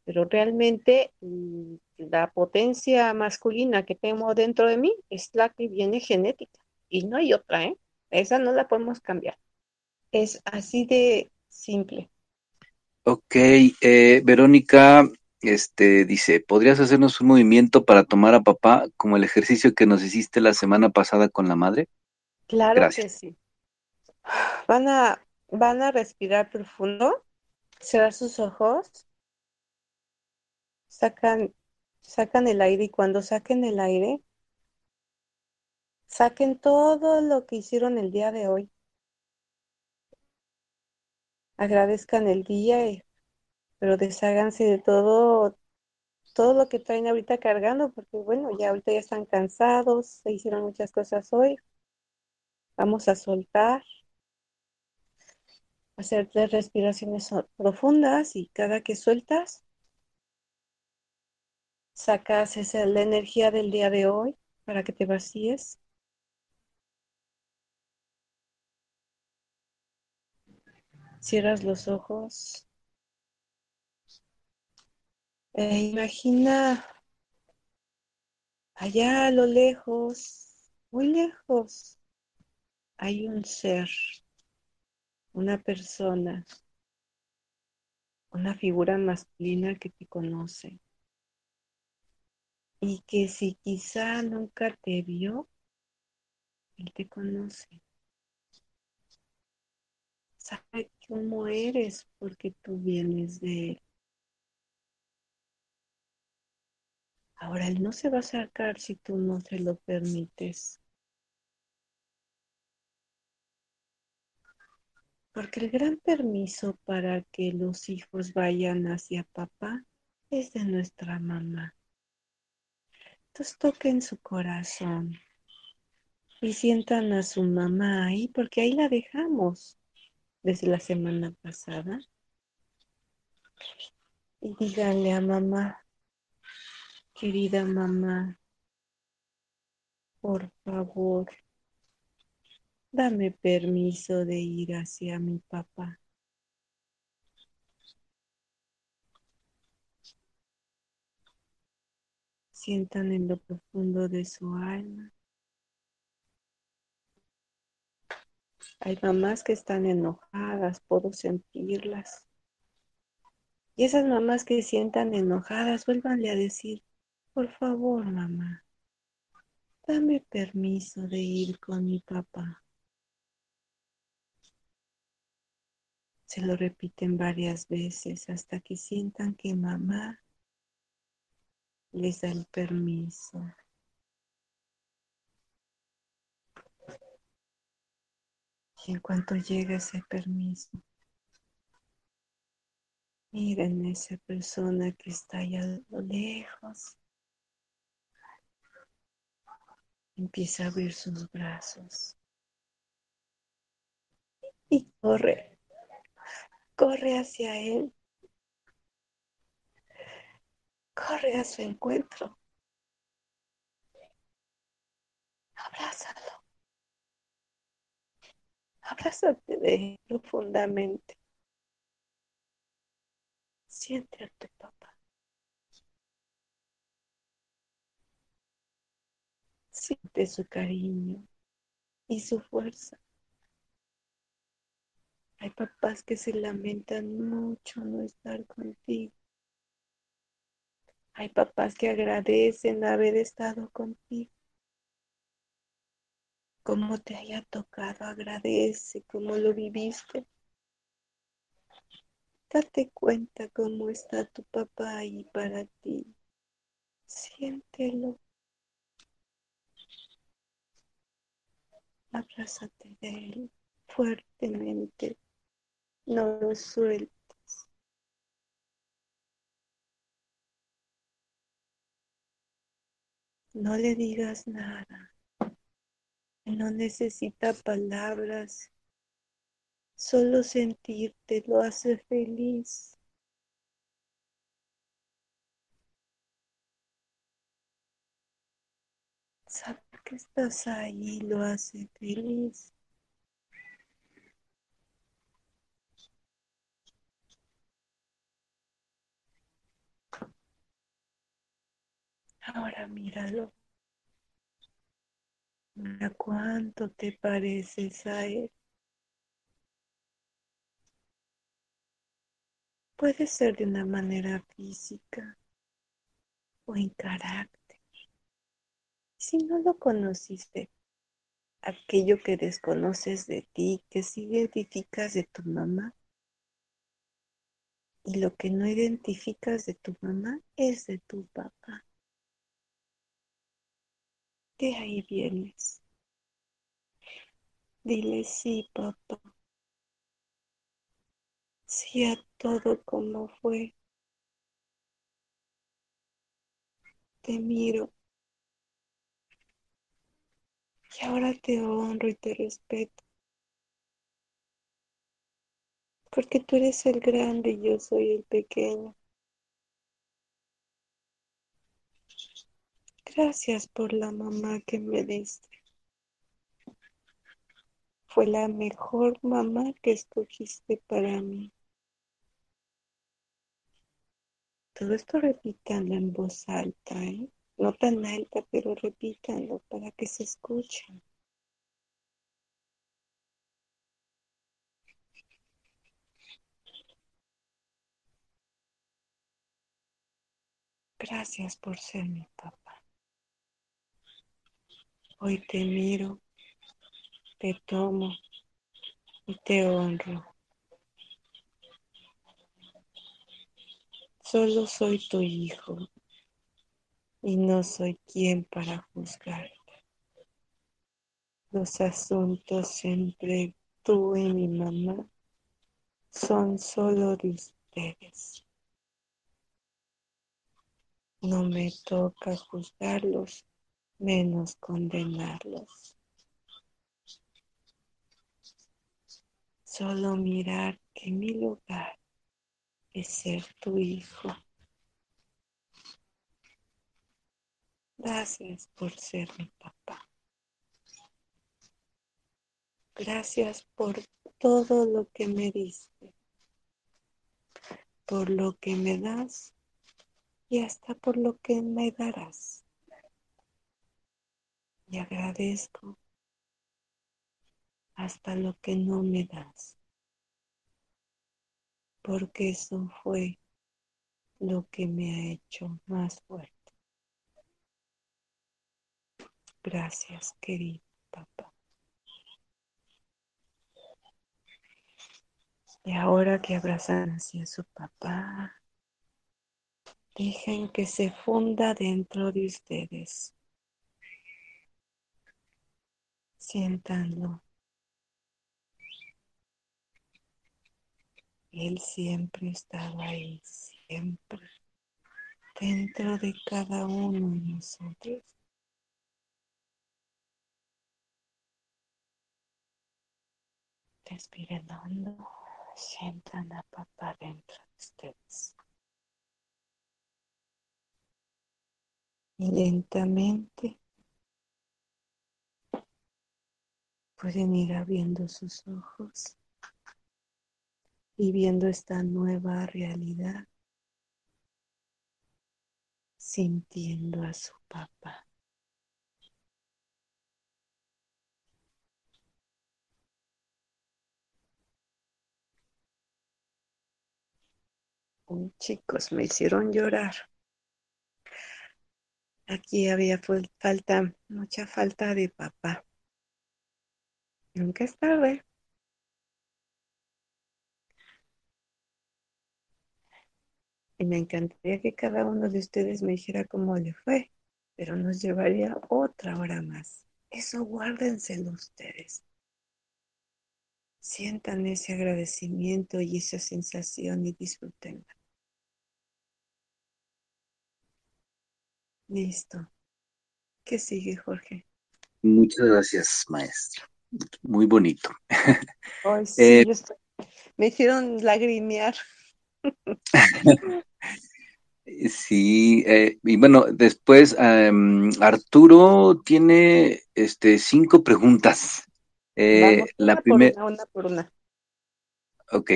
pero realmente mm, la potencia masculina que tengo dentro de mí es la que viene genética. Y no hay otra, ¿eh? Esa no la podemos cambiar. Es así de simple. Ok, eh, Verónica este, dice, ¿podrías hacernos un movimiento para tomar a papá como el ejercicio que nos hiciste la semana pasada con la madre? Claro que sí. Van a, van a respirar profundo, cerrar sus ojos, sacan, sacan el aire y cuando saquen el aire, saquen todo lo que hicieron el día de hoy agradezcan el día, pero desháganse de todo, todo lo que traen ahorita cargando, porque bueno, ya ahorita ya están cansados, se hicieron muchas cosas hoy. Vamos a soltar, hacer tres respiraciones profundas y cada que sueltas, sacas esa, la energía del día de hoy para que te vacíes. Cierras los ojos. E imagina allá a lo lejos, muy lejos, hay un ser, una persona, una figura masculina que te conoce y que si quizá nunca te vio, él te conoce. sabe cómo eres porque tú vienes de Él. Ahora Él no se va a acercar si tú no se lo permites. Porque el gran permiso para que los hijos vayan hacia papá es de nuestra mamá. Entonces toquen su corazón y sientan a su mamá ahí, porque ahí la dejamos desde la semana pasada. Y díganle a mamá, querida mamá, por favor, dame permiso de ir hacia mi papá. Sientan en lo profundo de su alma Hay mamás que están enojadas, puedo sentirlas. Y esas mamás que sientan enojadas, vuélvanle a decir, por favor, mamá, dame permiso de ir con mi papá. Se lo repiten varias veces hasta que sientan que mamá les da el permiso. Y en cuanto llegue ese permiso, miren a esa persona que está allá lejos. Empieza a abrir sus brazos. Y corre, corre hacia él. Corre a su encuentro. Abrázalo. Abrázate de él profundamente. Siente a tu papá. Siente su cariño y su fuerza. Hay papás que se lamentan mucho no estar contigo. Hay papás que agradecen haber estado contigo cómo te haya tocado, agradece cómo lo viviste. Date cuenta cómo está tu papá ahí para ti. Siéntelo. Abrázate de él fuertemente. No lo sueltes. No le digas nada no necesita palabras, solo sentirte lo hace feliz. Que estás ahí lo hace feliz. Ahora míralo. Mira cuánto te pareces a Él. Puede ser de una manera física o en carácter. Si no lo conociste, aquello que desconoces de ti, que sí identificas de tu mamá, y lo que no identificas de tu mamá es de tu papá. De ahí vienes. Dile sí, papá. Sí a todo como fue. Te miro. Y ahora te honro y te respeto. Porque tú eres el grande y yo soy el pequeño. Gracias por la mamá que me diste. Fue la mejor mamá que escogiste para mí. Todo esto repítanlo en voz alta, ¿eh? no tan alta, pero repítanlo para que se escuchen. Gracias por ser mi papá. Hoy te miro, te tomo y te honro. Solo soy tu hijo y no soy quien para juzgarte. Los asuntos entre tú y mi mamá son solo de ustedes. No me toca juzgarlos, menos condenarlos. Solo mirar que mi lugar es ser tu hijo. Gracias por ser mi papá. Gracias por todo lo que me diste, por lo que me das y hasta por lo que me darás. Y agradezco hasta lo que no me das, porque eso fue lo que me ha hecho más fuerte. Gracias, querido papá. Y ahora que abrazan hacia su papá, dejen que se funda dentro de ustedes. Siéntanlo. Él siempre estaba ahí, siempre, dentro de cada uno de nosotros. Respiren hondo, sientan a papá dentro de ustedes. Y lentamente pueden ir abriendo sus ojos y viendo esta nueva realidad, sintiendo a su papá. Chicos, me hicieron llorar. Aquí había falta, mucha falta de papá. Nunca es. Y me encantaría que cada uno de ustedes me dijera cómo le fue, pero nos llevaría otra hora más. Eso guárdenselo ustedes. Sientan ese agradecimiento y esa sensación y disfrútenla. Listo. ¿Qué sigue, Jorge? Muchas gracias, maestra. Muy bonito. [laughs] sí, eh, Me hicieron lagrimear. [laughs] Sí, eh, y bueno, después em, Arturo tiene este cinco preguntas. Eh, la primera. Una, por una. Ok.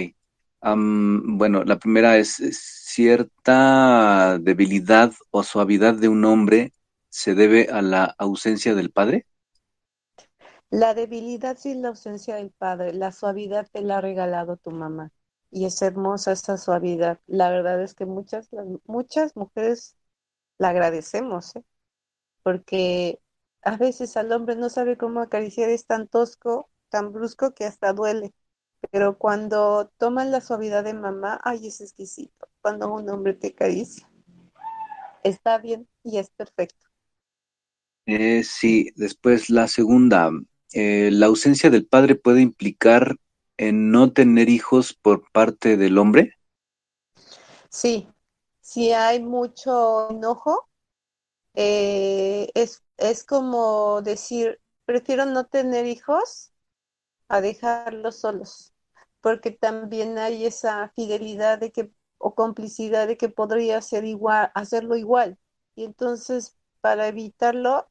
bueno, la primera es cierta debilidad o suavidad de un hombre se debe a la ausencia del padre. La debilidad sin la ausencia del padre, la suavidad te la ha regalado tu mamá y es hermosa esa suavidad. La verdad es que muchas, muchas mujeres la agradecemos, ¿eh? porque a veces al hombre no sabe cómo acariciar, es tan tosco, tan brusco que hasta duele. Pero cuando toman la suavidad de mamá, ay, es exquisito. Cuando un hombre te acaricia, está bien y es perfecto. Eh, sí, después la segunda, eh, la ausencia del padre puede implicar en no tener hijos por parte del hombre? Sí, si hay mucho enojo, eh, es, es como decir, prefiero no tener hijos a dejarlos solos, porque también hay esa fidelidad de que o complicidad de que podría ser igual, hacerlo igual. Y entonces, para evitarlo,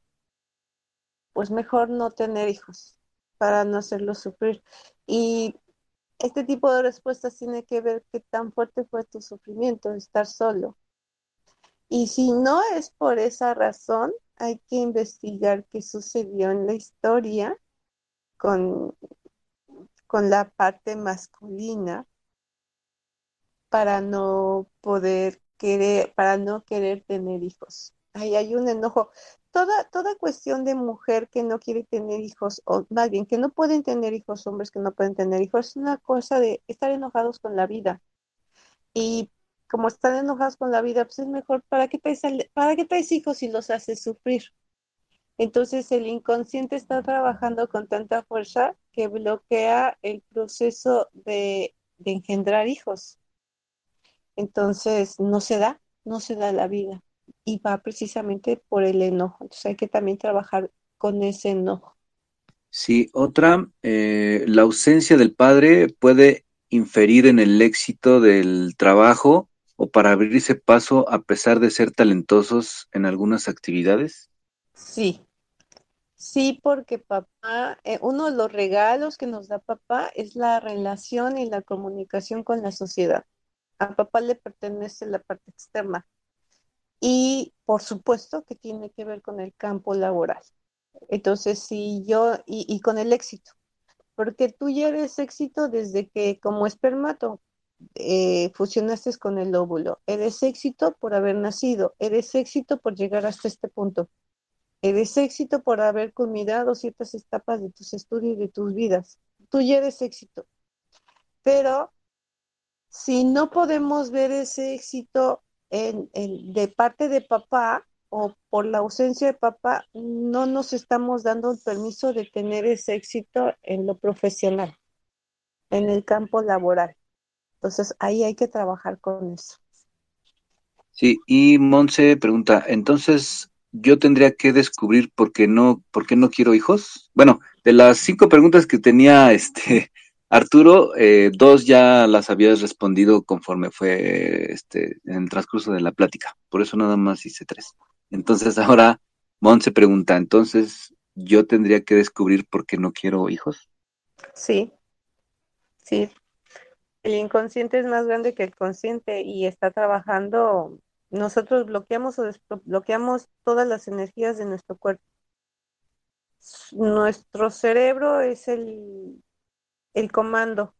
pues mejor no tener hijos para no hacerlo sufrir. Y este tipo de respuestas tiene que ver qué tan fuerte fue tu sufrimiento, estar solo. Y si no es por esa razón, hay que investigar qué sucedió en la historia con, con la parte masculina para no poder querer, para no querer tener hijos. Hay un enojo toda, toda cuestión de mujer que no quiere tener hijos, o más bien que no pueden tener hijos, hombres que no pueden tener hijos, es una cosa de estar enojados con la vida. Y como están enojados con la vida, pues es mejor, ¿para qué traes, para qué traes hijos si los haces sufrir? Entonces el inconsciente está trabajando con tanta fuerza que bloquea el proceso de, de engendrar hijos. Entonces no se da, no se da la vida y va precisamente por el enojo. Entonces hay que también trabajar con ese enojo. Sí, otra, eh, la ausencia del padre puede inferir en el éxito del trabajo o para abrirse paso a pesar de ser talentosos en algunas actividades. Sí, Sí, porque papá, eh, uno de los regalos que nos da papá es la relación y la comunicación con la sociedad. A papá le pertenece la parte externa. Y por supuesto que tiene que ver con el campo laboral. Entonces, si yo, y, con el éxito, porque tú ya eres éxito desde que como espermato eh, fusionaste con el óvulo. Eres éxito por haber nacido, eres éxito por llegar hasta este punto Eres éxito por haber culminado ciertas etapas de tus estudios y de tus vidas. Tú ya eres éxito. Pero si no podemos ver ese éxito de parte de papá o por la ausencia de papá, no nos estamos dando el permiso de tener ese éxito en lo profesional, en el campo laboral. Entonces ahí hay que trabajar con eso. Sí, y Monse pregunta, entonces yo tendría que descubrir por qué no, por qué no quiero hijos. Bueno, de las cinco preguntas que tenía [laughs] este Arturo, eh, dos ya las habías respondido conforme fue este en el transcurso de la plática. Por eso nada más hice tres. Entonces ahora Mon se pregunta, entonces yo tendría que descubrir por qué no quiero hijos. Sí, sí. El inconsciente es más grande que el consciente y está trabajando nosotros bloqueamos o desbloqueamos todas las energías de nuestro cuerpo. Nuestro cerebro es el, el comando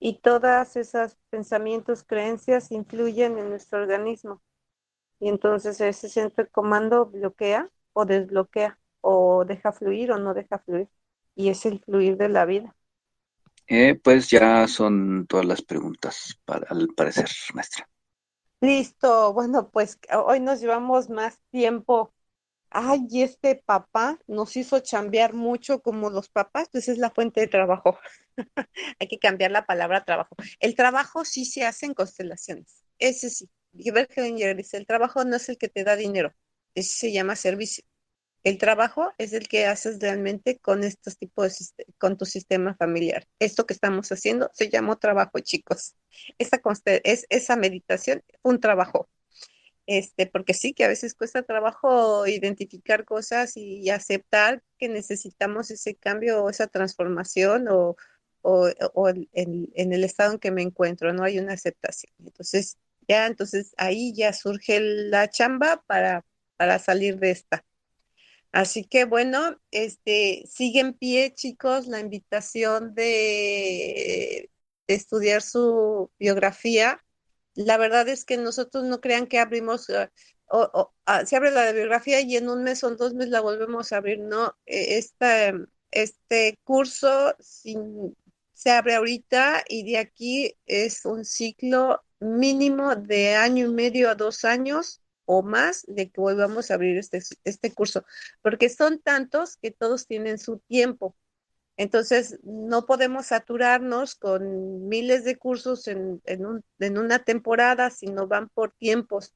y todas esas pensamientos, creencias influyen en nuestro organismo. Y entonces ese centro de comando bloquea o desbloquea o deja fluir o no deja fluir. Y es el fluir de la vida. Eh, pues ya son todas las preguntas, para, al parecer, maestra. Listo, bueno, pues hoy nos llevamos más tiempo. Ay, este papá nos hizo chambear mucho como los papás, pues es la fuente de trabajo. [laughs] Hay que cambiar la palabra trabajo. El trabajo sí se hace en constelaciones, ese sí. dice, el trabajo no es el que te da dinero, ese se llama servicio. El trabajo es el que haces realmente con estos tipos de, con tu sistema familiar. Esto que estamos haciendo se llamó trabajo, chicos. Esa, es, esa meditación un trabajo. Este, porque sí que a veces cuesta trabajo identificar cosas y, aceptar que necesitamos ese cambio o esa transformación o, en, en, el estado en que me encuentro, no hay una aceptación. Entonces, ya, entonces ahí ya surge la chamba para, para salir de esta. Así que bueno, este sigue en pie, chicos, la invitación de, estudiar su biografía. La verdad es que nosotros no crean que abrimos, eh, o, ah, se abre la biografía y en un mes o dos meses la volvemos a abrir. No, e, esta, este curso se abre ahorita y de aquí es un ciclo mínimo de año y medio a dos años o más de que volvamos a abrir este, este curso, porque son tantos que todos tienen su tiempo. Entonces, no podemos saturarnos con miles de cursos en, en, una temporada, sino van por tiempos.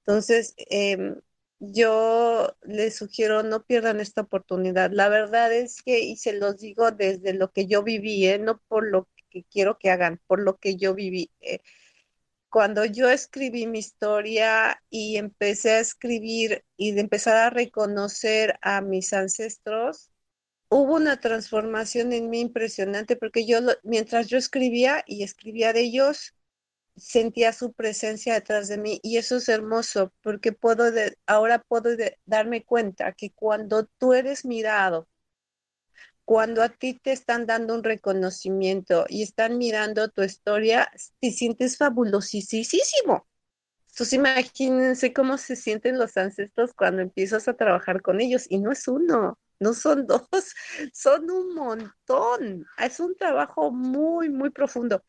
Entonces, em, yo les sugiero no pierdan esta oportunidad. La verdad es que, y se los digo desde lo que yo viví, ¿eh? no por lo que quiero que hagan, por lo que yo viví. Eh, cuando yo escribí mi historia y empecé a escribir y de empezar a reconocer a mis ancestros, hubo una transformación en mí impresionante porque yo mientras yo escribía y escribía de ellos, sentía su presencia detrás de mí y eso es hermoso porque puedo ahora puedo darme cuenta que cuando tú eres mirado cuando a ti te están dando un reconocimiento y están mirando tu historia, te sientes fabulosísimo. Entonces imagínense cómo se sienten los ancestros cuando empiezas a trabajar con ellos y no es uno, no son [laughs] dos, son un montón. Es un trabajo muy, muy profundo.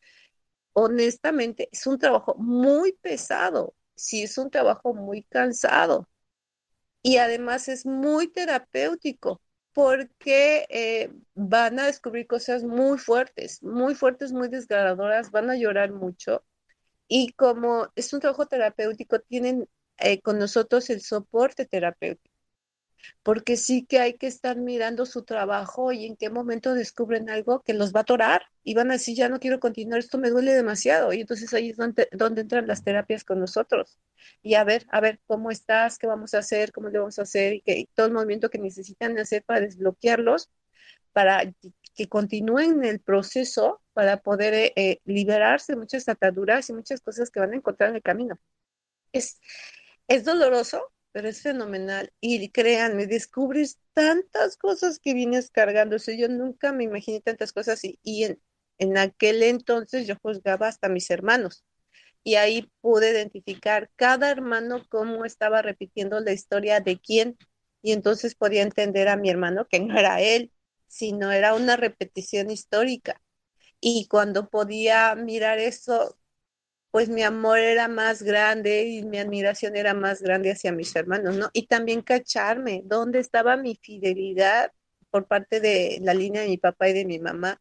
honestamente, es un trabajo muy pesado, sí, es un trabajo muy cansado y además es muy terapéutico porque eh, van a descubrir cosas muy fuertes, muy fuertes, muy desgarradoras, van a llorar mucho. Y como es un trabajo terapéutico, tienen eh, con nosotros el soporte terapéutico porque sí que hay que estar mirando su trabajo y en qué momento descubren algo que los va a atorar y van a decir, ya no quiero continuar, esto me duele demasiado. Y entonces ahí es donde, donde entran las terapias con nosotros. Y a ver, a ver, ¿cómo estás? ¿Qué vamos a hacer? ¿Cómo le vamos a hacer? Y, que, todo el movimiento que necesitan hacer para desbloquearlos, para que continúen el proceso, para poder eh, eh, liberarse de muchas ataduras y muchas cosas que van a encontrar en el camino. Es, es doloroso, pero es fenomenal. Y créanme, descubres tantas cosas que vienes cargando. yo nunca me imaginé tantas cosas y, en, en, aquel entonces yo juzgaba hasta mis hermanos. Y ahí pude identificar cada hermano cómo estaba repitiendo la historia de quién. Y entonces podía entender a mi hermano que no era él, sino era una repetición histórica. Y cuando podía mirar eso, pues mi amor era más grande y mi admiración era más grande hacia mis hermanos, ¿no? Y también cacharme, ¿dónde estaba mi fidelidad por parte de la línea de mi papá y de mi mamá?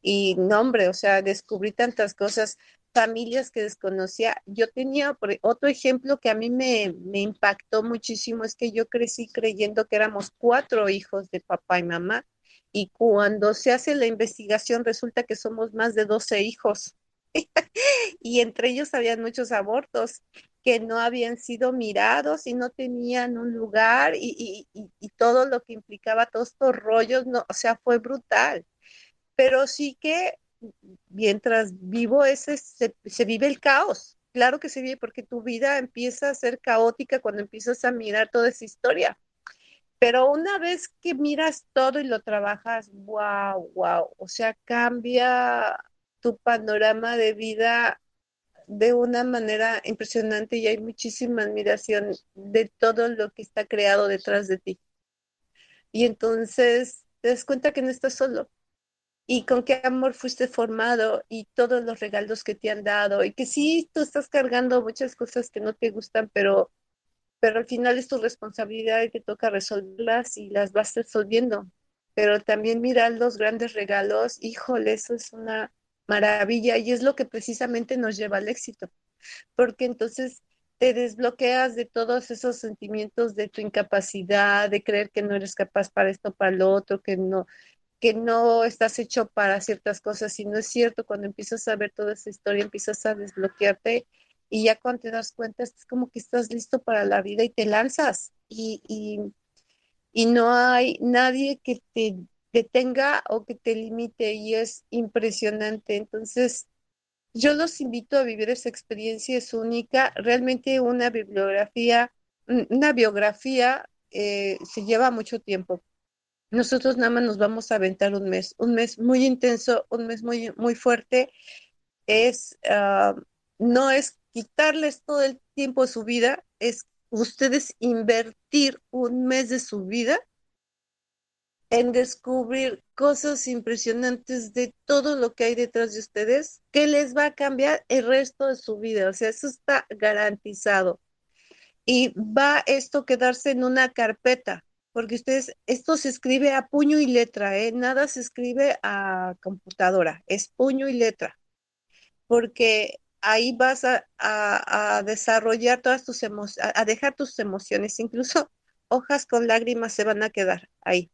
Y no, hombre, o sea, descubrí tantas cosas, familias que desconocía. Yo tenía otro ejemplo que a mí me, me impactó muchísimo, es que yo crecí creyendo que éramos cuatro hijos de papá y mamá. Y cuando se hace la investigación resulta que somos más de 12 hijos. [laughs] y entre ellos habían muchos abortos que no habían sido mirados y no tenían un lugar y, todo lo que implicaba todos estos rollos, no, o sea, fue brutal. Pero sí que mientras vivo ese, se, se vive el caos. Claro que se vive porque tu vida empieza a ser caótica cuando empiezas a mirar toda esa historia. Pero una vez que miras todo y lo trabajas, wow, wow, o sea, cambia tu panorama de vida de una manera impresionante y hay muchísima admiración de todo lo que está creado detrás de ti. Y entonces te das cuenta que no estás solo y con qué amor fuiste formado y todos los regalos que te han dado y que sí, tú estás cargando muchas cosas que no te gustan, pero, pero al final es tu responsabilidad y te toca resolverlas y las vas resolviendo. Pero también mirar los grandes regalos, híjole, eso es una maravilla y es lo que precisamente nos lleva al éxito, porque entonces te desbloqueas de todos esos sentimientos de tu incapacidad, de creer que no eres capaz para esto, para lo otro, que no que no estás hecho para ciertas cosas y no es cierto, cuando empiezas a ver toda esa historia, empiezas a desbloquearte y ya cuando te das cuenta es como que estás listo para la vida y te lanzas y, y, y no hay nadie que te detenga o que te limite y es impresionante. Entonces, yo los invito a vivir esa experiencia, es única. Realmente una bibliografía, una biografía eh, se lleva mucho tiempo. Nosotros nada más nos vamos a aventar un mes, un mes muy intenso, un mes muy, muy fuerte. Es, ah, no es quitarles todo el tiempo de su vida, es ustedes invertir un mes de su vida en descubrir cosas impresionantes de todo lo que hay detrás de ustedes que les va a cambiar el resto de su vida. O sea, eso está garantizado. Y va esto a quedarse en una carpeta, porque ustedes, esto se escribe a puño y letra, ¿eh? nada se escribe a computadora, es puño y letra, porque ahí vas a, a desarrollar todas tus emociones, a dejar tus emociones, incluso [laughs] hojas con lágrimas se van a quedar ahí.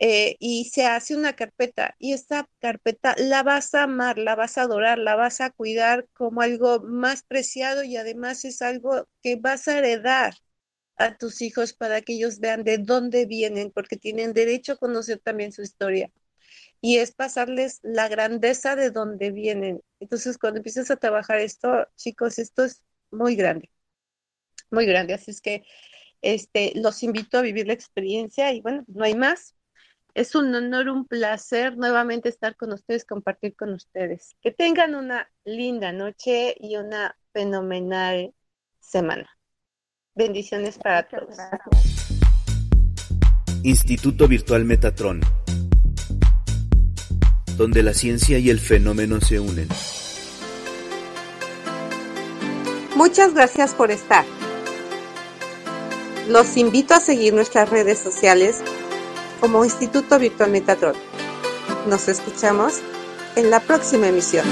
Eh, y se hace una carpeta y esta carpeta la vas a amar, la vas a adorar, la vas a cuidar como algo más preciado y además es algo que vas a heredar a tus hijos para que ellos vean de dónde vienen, porque tienen derecho a conocer también su historia. Y es pasarles la grandeza de dónde vienen. Entonces, cuando empiezas a trabajar esto, chicos, esto es muy grande, muy grande. Así es que este, los invito a vivir la experiencia y bueno, no hay más. Es un honor, un placer nuevamente estar con ustedes, compartir con ustedes. Que tengan una linda noche y una fenomenal semana. Bendiciones para todos. Instituto Virtual Metatron, donde la ciencia y el fenómeno se unen. Muchas gracias por estar. Los invito a seguir nuestras redes sociales como Instituto Virtual Metatron. Nos escuchamos en la próxima emisión.